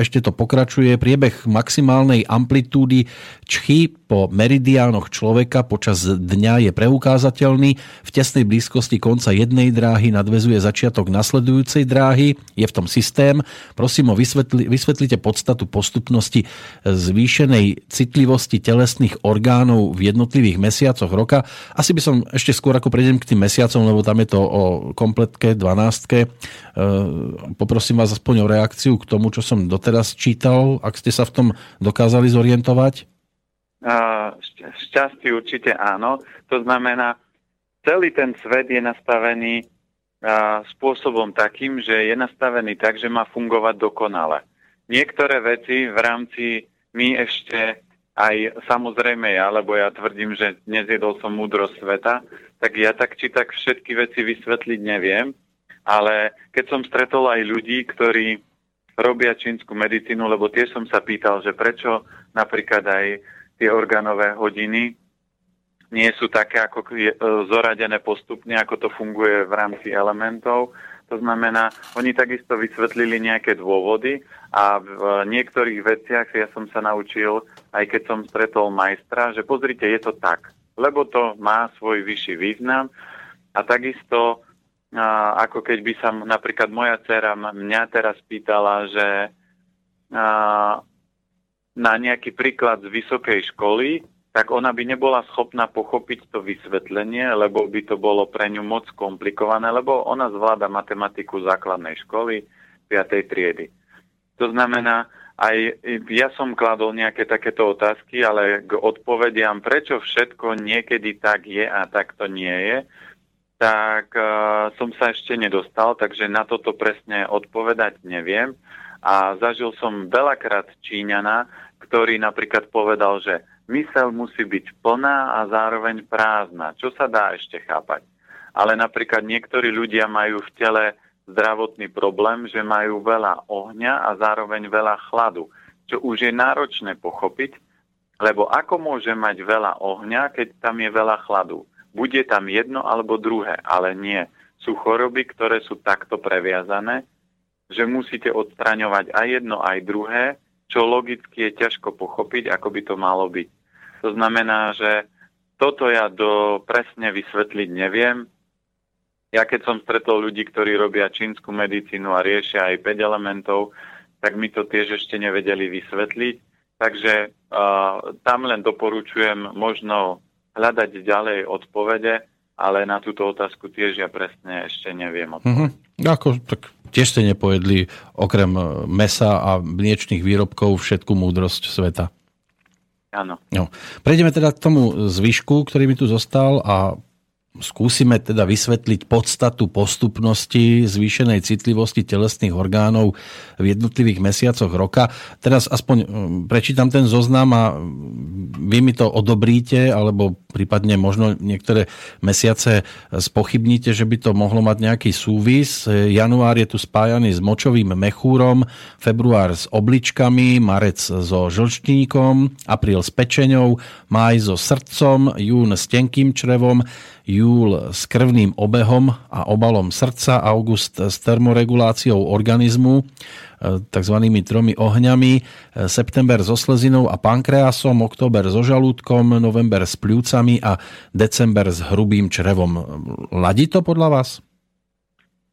ešte to pokračuje. Priebeh maximálnej amplitúdy čchy po meridiánoch človeka počas dňa je preukázateľný. V tesnej blízkosti konca jednej dráhy nadvezuje začiatok nasledujúcej dráhy. Je v tom systém. Prosím o vysvetli, vysvetlite podstatu postupnosti zvýšenej citlivosti telesných orgánov v jednotlivých mesiacoch roka. Asi by som ešte skôr ako prejdem k tým mesiacom, lebo tam je to o kompletke 12 Ehm, poprosím vás aspoň o reakciu k tomu, čo som doteraz čítal, ak ste sa v tom dokázali zorientovať. Šťastie určite áno. To znamená, celý ten svet je nastavený spôsobom takým, že je nastavený tak, že má fungovať dokonale. Niektoré veci v rámci my ešte aj samozrejme ja, lebo ja tvrdím, že nezjedol som múdrosť sveta, tak ja tak či tak všetky veci vysvetliť neviem ale keď som stretol aj ľudí, ktorí robia čínsku medicínu, lebo tiež som sa pýtal, že prečo napríklad aj tie orgánové hodiny nie sú také ako e, zoradené postupne, ako to funguje v rámci elementov. To znamená, oni takisto vysvetlili nejaké dôvody a v niektorých veciach ja som sa naučil, aj keď som stretol majstra, že pozrite, je to tak, lebo to má svoj vyšší význam a takisto ako keď by sa napríklad moja dcera mňa teraz pýtala, že na nejaký príklad z vysokej školy, tak ona by nebola schopná pochopiť to vysvetlenie, lebo by to bolo pre ňu moc komplikované, lebo ona zvláda matematiku základnej školy 5. triedy. To znamená, aj ja som kladol nejaké takéto otázky, ale k odpovediam, prečo všetko niekedy tak je a tak to nie je, tak uh, som sa ešte nedostal, takže na toto presne odpovedať neviem. A zažil som veľakrát Číňana, ktorý napríklad povedal, že mysel musí byť plná a zároveň prázdna, čo sa dá ešte chápať. Ale napríklad niektorí ľudia majú v tele zdravotný problém, že majú veľa ohňa a zároveň veľa chladu, čo už je náročné pochopiť, lebo ako môže mať veľa ohňa, keď tam je veľa chladu? Bude tam jedno alebo druhé, ale nie. Sú choroby, ktoré sú takto previazané, že musíte odstraňovať aj jedno, aj druhé, čo logicky je ťažko pochopiť, ako by to malo byť. To znamená, že toto ja do presne vysvetliť neviem. Ja keď som stretol ľudí, ktorí robia čínsku medicínu a riešia aj 5 elementov, tak mi to tiež ešte nevedeli vysvetliť. Takže uh, tam len doporučujem možno hľadať ďalej odpovede, ale na túto otázku tiež ja presne ešte neviem odpovedať. Mm-hmm. Ako, tak tiež ste nepojedli okrem e, mesa a mliečných výrobkov všetku múdrosť sveta. Áno. No. Prejdeme teda k tomu zvyšku, ktorý mi tu zostal a skúsime teda vysvetliť podstatu postupnosti zvýšenej citlivosti telesných orgánov v jednotlivých mesiacoch roka. Teraz aspoň hm, prečítam ten zoznam a vy mi to odobríte, alebo prípadne možno niektoré mesiace spochybníte, že by to mohlo mať nejaký súvis. Január je tu spájaný s močovým mechúrom, február s obličkami, marec so žlčníkom, apríl s pečeňou, máj so srdcom, jún s tenkým črevom, júl s krvným obehom a obalom srdca, august s termoreguláciou organizmu, e, tzv. tromi ohňami, e, september so slezinou a pankreasom, október so žalúdkom, november s pľúcami a december s hrubým črevom. Ladí to podľa vás?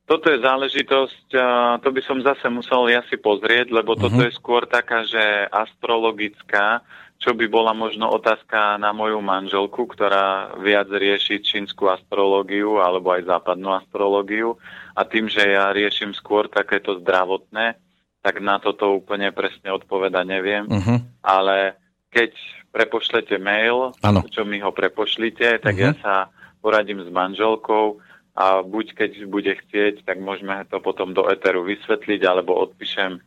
Toto je záležitosť, to by som zase musel ja si pozrieť, lebo toto uh-huh. je skôr taká, že astrologická, čo by bola možno otázka na moju manželku, ktorá viac rieši čínsku astrológiu alebo aj západnú astrológiu. A tým, že ja riešim skôr takéto zdravotné, tak na toto úplne presne odpoveda neviem. Uh-huh. Ale keď prepošlete mail, ano. čo mi ho prepošlite, tak uh-huh. ja sa poradím s manželkou a buď keď bude chcieť, tak môžeme to potom do Eteru vysvetliť, alebo odpíšem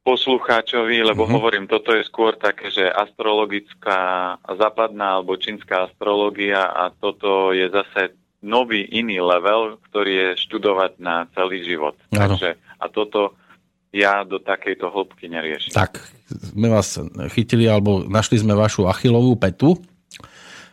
poslucháčovi, lebo uh-huh. hovorím, toto je skôr také, že astrologická západná alebo čínska astrológia a toto je zase nový iný level, ktorý je študovať na celý život. Ano. Takže, a toto ja do takejto hĺbky neriešim. Tak, sme vás chytili, alebo našli sme vašu achilovú petu.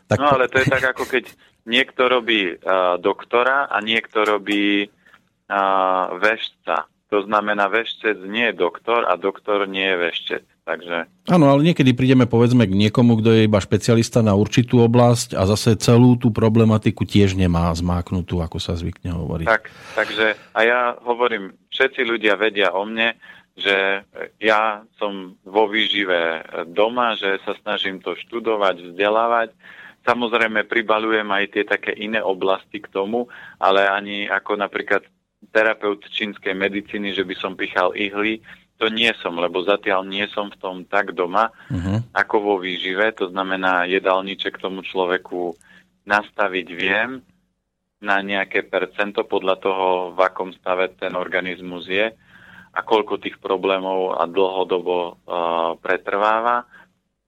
Tak... No ale to je tak, ako keď niekto robí uh, doktora a niekto robí uh, vešca. To znamená, veštec nie je doktor a doktor nie je veštec. Takže... Áno, ale niekedy prídeme povedzme k niekomu, kto je iba špecialista na určitú oblasť a zase celú tú problematiku tiež nemá zmáknutú, ako sa zvykne hovoriť. Tak, takže a ja hovorím, všetci ľudia vedia o mne, že ja som vo výžive doma, že sa snažím to študovať, vzdelávať. Samozrejme pribalujem aj tie také iné oblasti k tomu, ale ani ako napríklad terapeut čínskej medicíny, že by som pichal ihly. To nie som, lebo zatiaľ nie som v tom tak doma, uh-huh. ako vo výžive. To znamená, jedálniček tomu človeku nastaviť viem na nejaké percento podľa toho, v akom stave ten organizmus je a koľko tých problémov a dlhodobo uh, pretrváva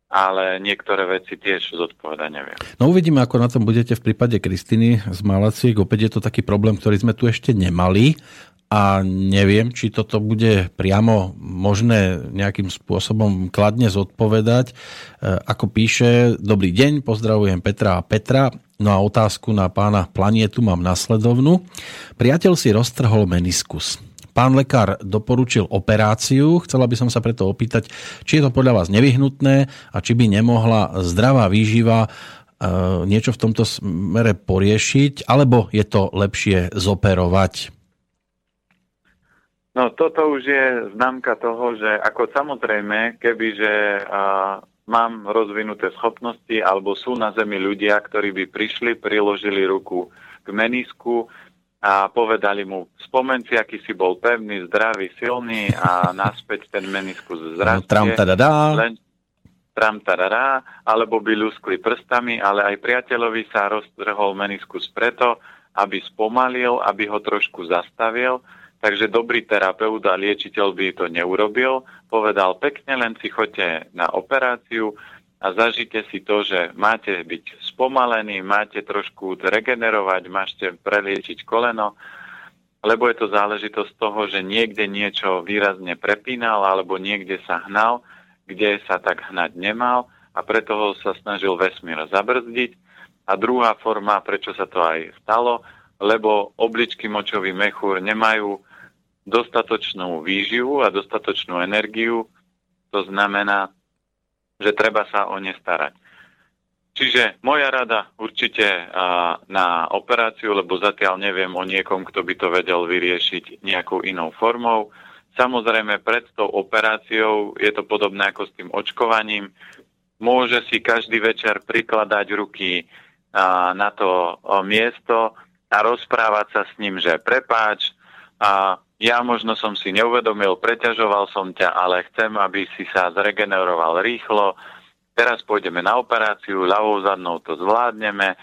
ale niektoré veci tiež zodpovedať neviem. No uvidíme, ako na tom budete v prípade Kristiny z Malaciek. Opäť je to taký problém, ktorý sme tu ešte nemali a neviem, či toto bude priamo možné nejakým spôsobom kladne zodpovedať. E, ako píše, dobrý deň, pozdravujem Petra a Petra. No a otázku na pána Planietu mám nasledovnú. Priateľ si roztrhol meniskus. Pán lekár doporučil operáciu. Chcela by som sa preto opýtať, či je to podľa vás nevyhnutné a či by nemohla zdravá výživa e, niečo v tomto smere poriešiť, alebo je to lepšie zoperovať? No toto už je známka toho, že ako samozrejme, kebyže uh, mám rozvinuté schopnosti alebo sú na Zemi ľudia, ktorí by prišli, priložili ruku k menisku, a povedali mu, spomen si, aký si bol pevný, zdravý, silný a naspäť ten meniskus zrastie. Tram tadadá. Len tram alebo by luskli prstami, ale aj priateľovi sa roztrhol meniskus preto, aby spomalil, aby ho trošku zastavil. Takže dobrý terapeut a liečiteľ by to neurobil. Povedal pekne, len si choďte na operáciu a zažite si to, že máte byť spomalení, máte trošku regenerovať, máte preliečiť koleno, lebo je to záležitosť toho, že niekde niečo výrazne prepínal alebo niekde sa hnal, kde sa tak hnať nemal a preto ho sa snažil vesmír zabrzdiť. A druhá forma, prečo sa to aj stalo, lebo obličky močový mechúr nemajú dostatočnú výživu a dostatočnú energiu. To znamená, že treba sa o ne starať. Čiže moja rada určite na operáciu, lebo zatiaľ neviem o niekom, kto by to vedel vyriešiť nejakou inou formou. Samozrejme, pred tou operáciou je to podobné ako s tým očkovaním. Môže si každý večer prikladať ruky na to miesto a rozprávať sa s ním, že prepáč, a ja možno som si neuvedomil, preťažoval som ťa, ale chcem, aby si sa zregeneroval rýchlo. Teraz pôjdeme na operáciu, ľavou zadnou to zvládneme.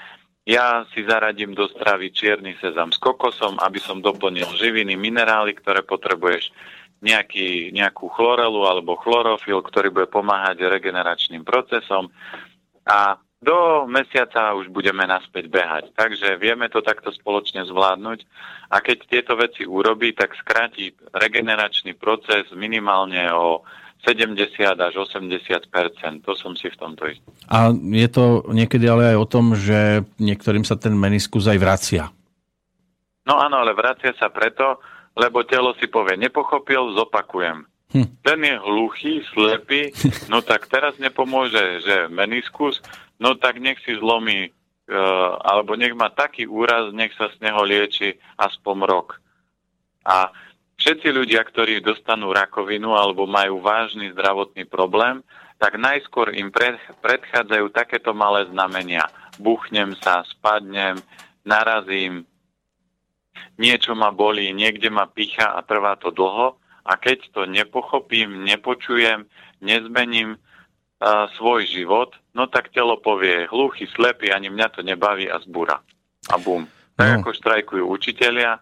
Ja si zaradím do stravy čierny sezam s kokosom, aby som doplnil živiny, minerály, ktoré potrebuješ, nejaký, nejakú chlorelu alebo chlorofil, ktorý bude pomáhať regeneračným procesom. A do mesiaca už budeme naspäť behať. Takže vieme to takto spoločne zvládnuť a keď tieto veci urobí, tak skráti regeneračný proces minimálne o 70 až 80% To som si v tomto istý. A je to niekedy ale aj o tom, že niektorým sa ten meniskus aj vracia. No áno, ale vracia sa preto, lebo telo si povie, nepochopil, zopakujem. Hm. Ten je hluchý, slepý, no tak teraz nepomôže, že meniskus, no tak nech si zlomí, uh, alebo nech má taký úraz, nech sa z neho lieči aspoň rok. A všetci ľudia, ktorí dostanú rakovinu alebo majú vážny zdravotný problém, tak najskôr im pred, predchádzajú takéto malé znamenia. Buchnem sa, spadnem, narazím, niečo ma bolí, niekde ma picha a trvá to dlho. A keď to nepochopím, nepočujem, nezmením, svoj život, no tak telo povie hluchý, slepý, ani mňa to nebaví a zbúra. A bum. Tak no. ako štrajkujú učitelia,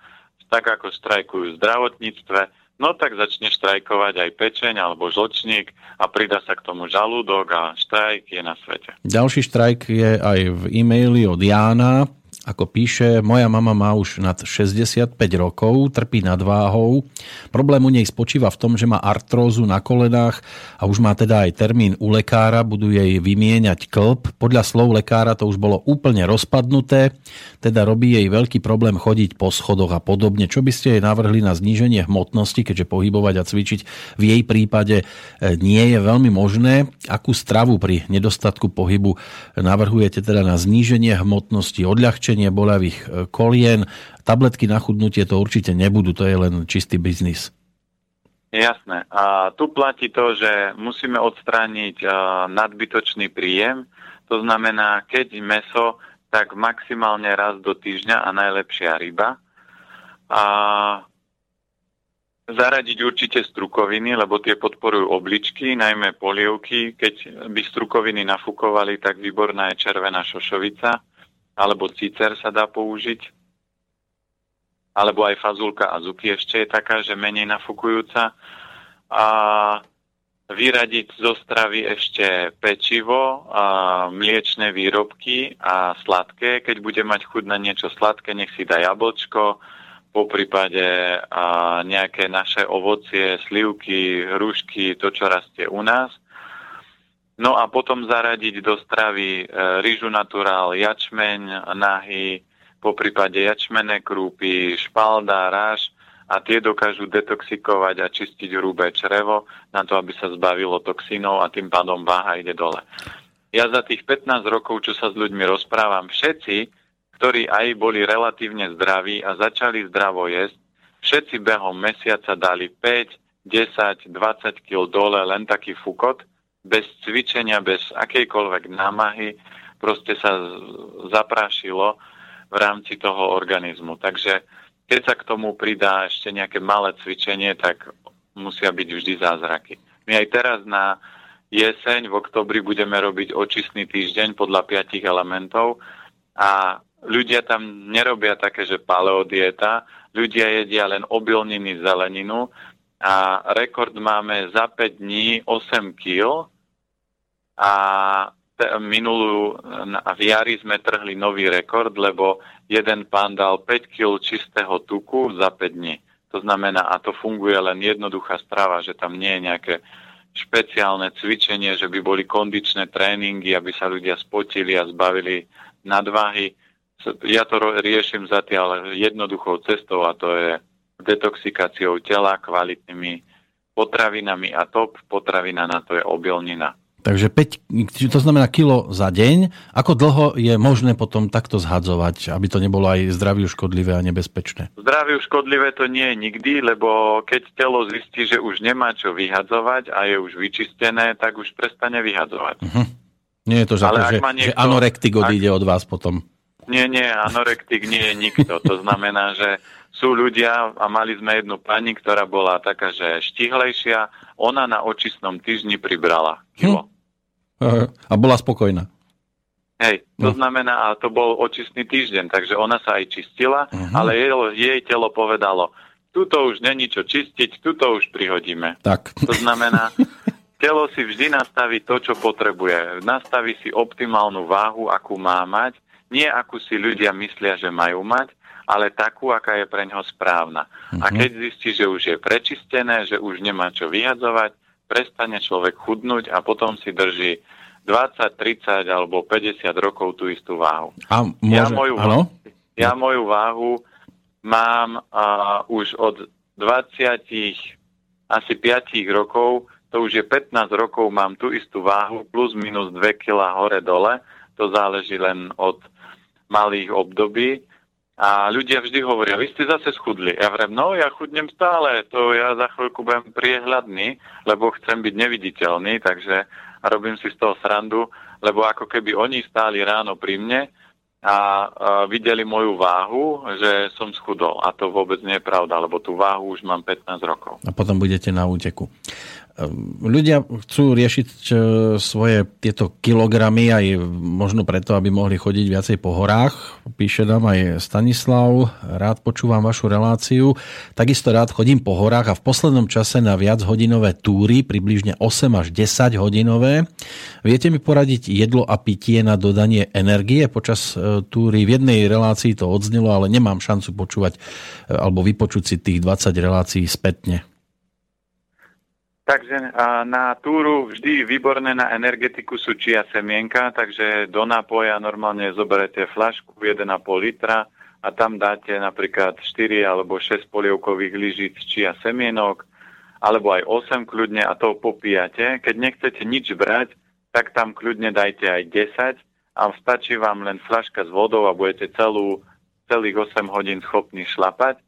tak ako štrajkujú v zdravotníctve, no tak začne štrajkovať aj pečeň alebo žlčník a prida sa k tomu žalúdok a štrajk je na svete. Ďalší štrajk je aj v e-maili od Jána. Ako píše, moja mama má už nad 65 rokov, trpí nadváhou. Problém u nej spočíva v tom, že má artrózu na kolenách a už má teda aj termín u lekára, budú jej vymieňať klb. Podľa slov lekára to už bolo úplne rozpadnuté, teda robí jej veľký problém chodiť po schodoch a podobne. Čo by ste jej navrhli na zníženie hmotnosti, keďže pohybovať a cvičiť v jej prípade e, nie je veľmi možné? Akú stravu pri nedostatku pohybu navrhujete teda na zníženie hmotnosti, odľahčenie liečenie bolavých e, kolien. Tabletky na chudnutie to určite nebudú, to je len čistý biznis. Jasné. A tu platí to, že musíme odstrániť uh, nadbytočný príjem. To znamená, keď meso, tak maximálne raz do týždňa a najlepšia ryba. A zaradiť určite strukoviny, lebo tie podporujú obličky, najmä polievky. Keď by strukoviny nafúkovali, tak výborná je červená šošovica alebo cicer sa dá použiť, alebo aj fazulka a zuky ešte je taká, že menej nafukujúca. A vyradiť zo stravy ešte pečivo, a mliečne výrobky a sladké. Keď bude mať chuť na niečo sladké, nech si dá jablčko, po prípade a nejaké naše ovocie, slivky, hrušky, to, čo rastie u nás. No a potom zaradiť do stravy e, rýžu naturál, jačmeň, nahy, po prípade jačmené krúpy, špalda, ráž a tie dokážu detoxikovať a čistiť hrubé črevo na to, aby sa zbavilo toxínov a tým pádom váha ide dole. Ja za tých 15 rokov, čo sa s ľuďmi rozprávam, všetci, ktorí aj boli relatívne zdraví a začali zdravo jesť, všetci behom mesiaca dali 5, 10, 20 kg dole len taký fukot – bez cvičenia, bez akejkoľvek námahy, proste sa zaprášilo v rámci toho organizmu. Takže keď sa k tomu pridá ešte nejaké malé cvičenie, tak musia byť vždy zázraky. My aj teraz na jeseň v oktobri budeme robiť očistný týždeň podľa piatich elementov a ľudia tam nerobia také, že paleodieta, ľudia jedia len obilniny, zeleninu a rekord máme za 5 dní 8 kg a minulú v jari sme trhli nový rekord, lebo jeden pán dal 5 kg čistého tuku za 5 dní. To znamená, a to funguje len jednoduchá strava, že tam nie je nejaké špeciálne cvičenie, že by boli kondičné tréningy, aby sa ľudia spotili a zbavili nadváhy. Ja to riešim zatiaľ jednoduchou cestou a to je detoxikáciou tela kvalitnými potravinami a top potravina na to je obilnina. Takže 5, to znamená kilo za deň. Ako dlho je možné potom takto zhadzovať, aby to nebolo aj zdraviu škodlivé a nebezpečné? Zdraviu škodlivé to nie je nikdy, lebo keď telo zistí, že už nemá čo vyhadzovať a je už vyčistené, tak už prestane vyhadzovať. Uh-huh. Nie je to, že, Ale že, niekto, že anorektik odíde ak... od vás potom. Nie, nie, anorektik nie je nikto. To znamená, že sú ľudia, a mali sme jednu pani, ktorá bola taká, že štihlejšia, ona na očistnom týždni pribrala kilo. Hm. A bola spokojná. Hej, to no. znamená, a to bol očistný týždeň, takže ona sa aj čistila, uh-huh. ale jej, jej telo povedalo, tuto už není čo čistiť, tuto už prihodíme. Tak. To znamená, telo si vždy nastaví to, čo potrebuje. Nastaví si optimálnu váhu, akú má mať, nie akú si ľudia myslia, že majú mať, ale takú, aká je pre ňoho správna. Uh-huh. A mhm. keď zistí, že už je prečistené, že už nemá čo vyhadzovať, prestane človek chudnúť a potom si drží 20, 30 alebo 50 rokov tú istú váhu. A môže, ja, moju, áno? ja moju váhu mám uh, už od 20 asi 5 rokov, to už je 15 rokov, mám tú istú váhu, plus minus 2 kg hore-dole, to záleží len od malých období. A ľudia vždy hovoria, vy ste zase schudli. Ja vrem, no ja chudnem stále, to ja za chvíľku budem priehľadný, lebo chcem byť neviditeľný, takže robím si z toho srandu, lebo ako keby oni stáli ráno pri mne a, a videli moju váhu, že som schudol. A to vôbec nie je pravda, lebo tú váhu už mám 15 rokov. A potom budete na úteku. Ehm, ľudia chcú riešiť svoje tieto kilogramy aj možno preto, aby mohli chodiť viacej po horách. Píše nám aj Stanislav, rád počúvam vašu reláciu. Takisto rád chodím po horách a v poslednom čase na viac hodinové túry, približne 8 až 10 hodinové. Viete mi poradiť jedlo a pitie na dodanie energie počas e, túry? V jednej relácii to odznelo, ale nemám šancu počúvať e, alebo vypočuť si tých 20 relácií spätne. Takže na túru vždy výborné na energetiku sú čia semienka, takže do nápoja normálne zoberete flašku 1,5 litra a tam dáte napríklad 4 alebo 6 polievkových lyžic čia semienok, alebo aj 8 kľudne a to popíjate. Keď nechcete nič brať, tak tam kľudne dajte aj 10 a stačí vám len flaška s vodou a budete celú, celých 8 hodín schopní šlapať.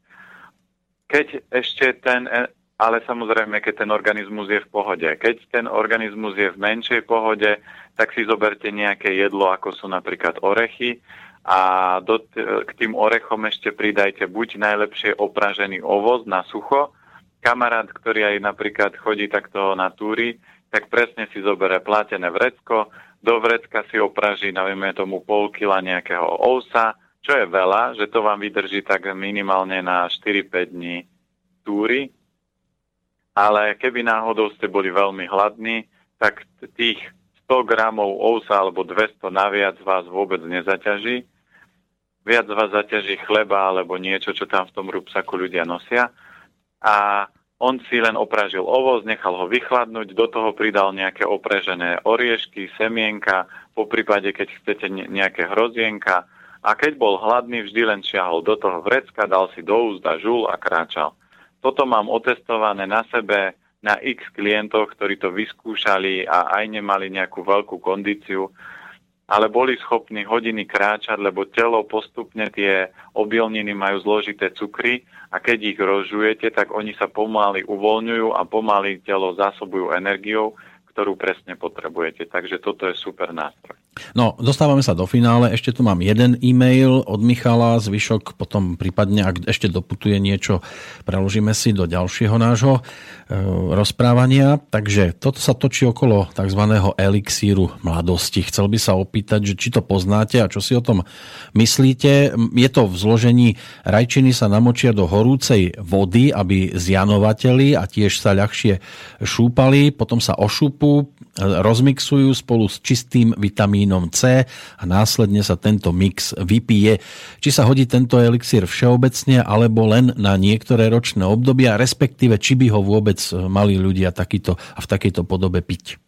Keď ešte ten ale samozrejme, keď ten organizmus je v pohode. Keď ten organizmus je v menšej pohode, tak si zoberte nejaké jedlo, ako sú napríklad orechy a do, k tým orechom ešte pridajte buď najlepšie opražený ovoz na sucho. Kamarát, ktorý aj napríklad chodí takto na túry, tak presne si zobere platené vrecko, do vrecka si opraží, navieme tomu pol kila nejakého ousa, čo je veľa, že to vám vydrží tak minimálne na 4-5 dní túry ale keby náhodou ste boli veľmi hladní, tak tých 100 gramov ousa alebo 200 naviac vás vôbec nezaťaží. Viac vás zaťaží chleba alebo niečo, čo tam v tom rúbsaku ľudia nosia. A on si len opražil ovoz, nechal ho vychladnúť, do toho pridal nejaké oprežené oriešky, semienka, po prípade, keď chcete nejaké hrozienka. A keď bol hladný, vždy len šiahol do toho vrecka, dal si do úzda žul a kráčal. Toto mám otestované na sebe na x klientoch, ktorí to vyskúšali a aj nemali nejakú veľkú kondíciu, ale boli schopní hodiny kráčať, lebo telo postupne tie obilniny majú zložité cukry a keď ich rozžujete, tak oni sa pomaly uvoľňujú a pomaly telo zásobujú energiou, ktorú presne potrebujete. Takže toto je super nástroj. No, dostávame sa do finále. Ešte tu mám jeden e-mail od Michala, zvyšok potom prípadne, ak ešte doputuje niečo, preložíme si do ďalšieho nášho e, rozprávania. Takže toto sa točí okolo tzv. elixíru mladosti. Chcel by sa opýtať, že či to poznáte a čo si o tom myslíte. Je to v zložení rajčiny sa namočia do horúcej vody, aby zjanovateli a tiež sa ľahšie šúpali, potom sa ošupu, rozmixujú spolu s čistým vitamínom C a následne sa tento mix vypije. Či sa hodí tento elixír všeobecne alebo len na niektoré ročné obdobia, respektíve či by ho vôbec mali ľudia takýto a v takejto podobe piť.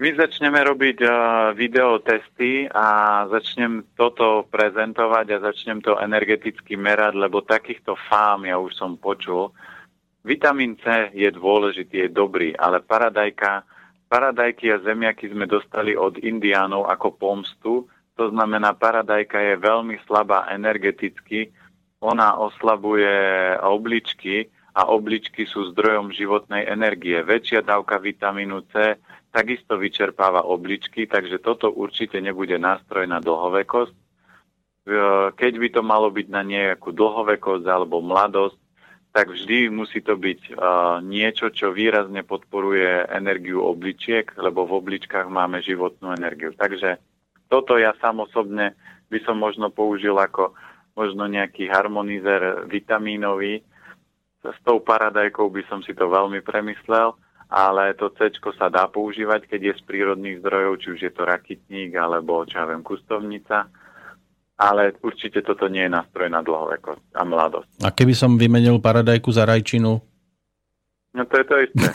My začneme robiť uh, videotesty a začnem toto prezentovať a začnem to energeticky merať, lebo takýchto fám ja už som počul, Vitamín C je dôležitý, je dobrý, ale paradajka, paradajky a zemiaky sme dostali od indiánov ako pomstu. To znamená, paradajka je veľmi slabá energeticky, ona oslabuje obličky a obličky sú zdrojom životnej energie. Väčšia dávka vitamínu C takisto vyčerpáva obličky, takže toto určite nebude nástroj na dlhovekosť. Keď by to malo byť na nejakú dlhovekosť alebo mladosť, tak vždy musí to byť uh, niečo, čo výrazne podporuje energiu obličiek, lebo v obličkách máme životnú energiu. Takže toto ja sám osobne by som možno použil ako možno nejaký harmonizer vitamínový. S tou paradajkou by som si to veľmi premyslel, ale to C sa dá používať, keď je z prírodných zdrojov, či už je to rakitník alebo čo ja kustovnica ale určite toto nie je nástroj na dlhovekosť a mladosť. A keby som vymenil paradajku za rajčinu? No to je to isté.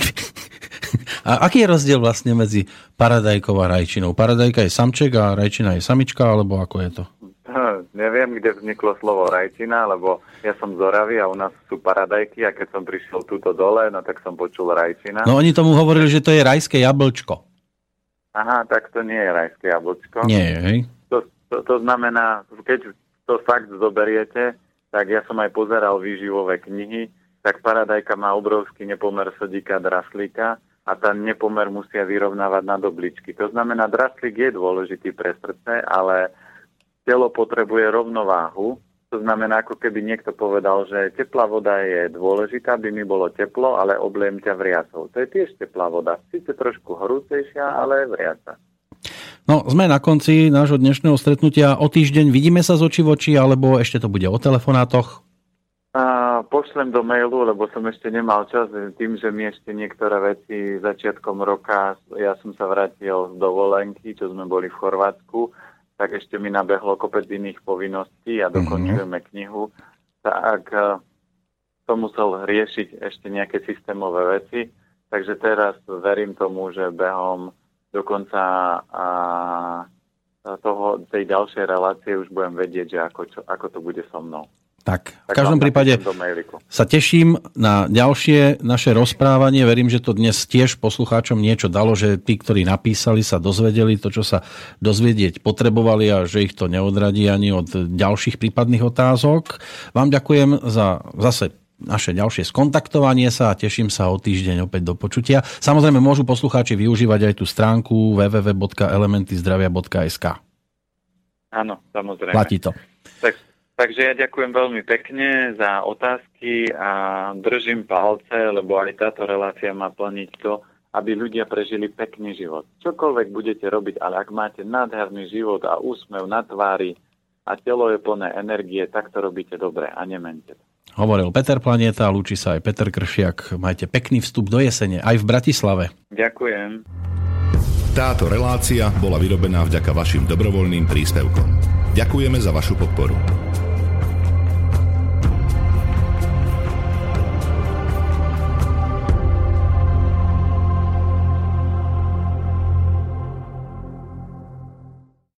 a aký je rozdiel vlastne medzi paradajkou a rajčinou? Paradajka je samček a rajčina je samička, alebo ako je to? Neviem, kde vzniklo slovo rajčina, lebo ja som z Oravy a u nás sú paradajky a keď som prišiel túto dole, no tak som počul rajčina. No oni tomu hovorili, že to je rajské jablčko. Aha, tak to nie je rajské jablčko. Nie, hej. To, to znamená, keď to fakt zoberiete, tak ja som aj pozeral výživové knihy, tak paradajka má obrovský nepomer sodíka draslíka a ten nepomer musia vyrovnávať na dobličky. To znamená, draslík je dôležitý pre srdce, ale telo potrebuje rovnováhu. To znamená, ako keby niekto povedal, že teplá voda je dôležitá, by mi bolo teplo, ale obliem ťa vriacou. To je tiež teplá voda. Sice trošku horúcejšia, ale vriaca. No, sme na konci nášho dnešného stretnutia. O týždeň vidíme sa z oči v oči, alebo ešte to bude o telefonátoch? A pošlem do mailu, lebo som ešte nemal čas, tým, že mi ešte niektoré veci začiatkom roka, ja som sa vrátil z dovolenky, čo sme boli v Chorvátsku, tak ešte mi nabehlo kopec iných povinností a dokončujeme mm-hmm. knihu. Tak to musel riešiť ešte nejaké systémové veci, takže teraz verím tomu, že behom dokonca a toho, tej ďalšej relácie už budem vedieť, že ako, čo, ako to bude so mnou. Tak, v každom prípade sa teším na ďalšie naše rozprávanie. Verím, že to dnes tiež poslucháčom niečo dalo, že tí, ktorí napísali, sa dozvedeli to, čo sa dozvedieť potrebovali a že ich to neodradí ani od ďalších prípadných otázok. Vám ďakujem za zase naše ďalšie skontaktovanie sa a teším sa o týždeň opäť do počutia. Samozrejme môžu poslucháči využívať aj tú stránku www.elementyzdravia.sk Áno, samozrejme. Platí to. Tak, takže ja ďakujem veľmi pekne za otázky a držím palce, lebo aj táto relácia má plniť to, aby ľudia prežili pekný život. Čokoľvek budete robiť, ale ak máte nádherný život a úsmev na tvári a telo je plné energie, tak to robíte dobre a nemente to. Hovoril Peter Planeta, lúči sa aj Peter Kršiak. Majte pekný vstup do jesene aj v Bratislave. Ďakujem. Táto relácia bola vyrobená vďaka vašim dobrovoľným príspevkom. Ďakujeme za vašu podporu.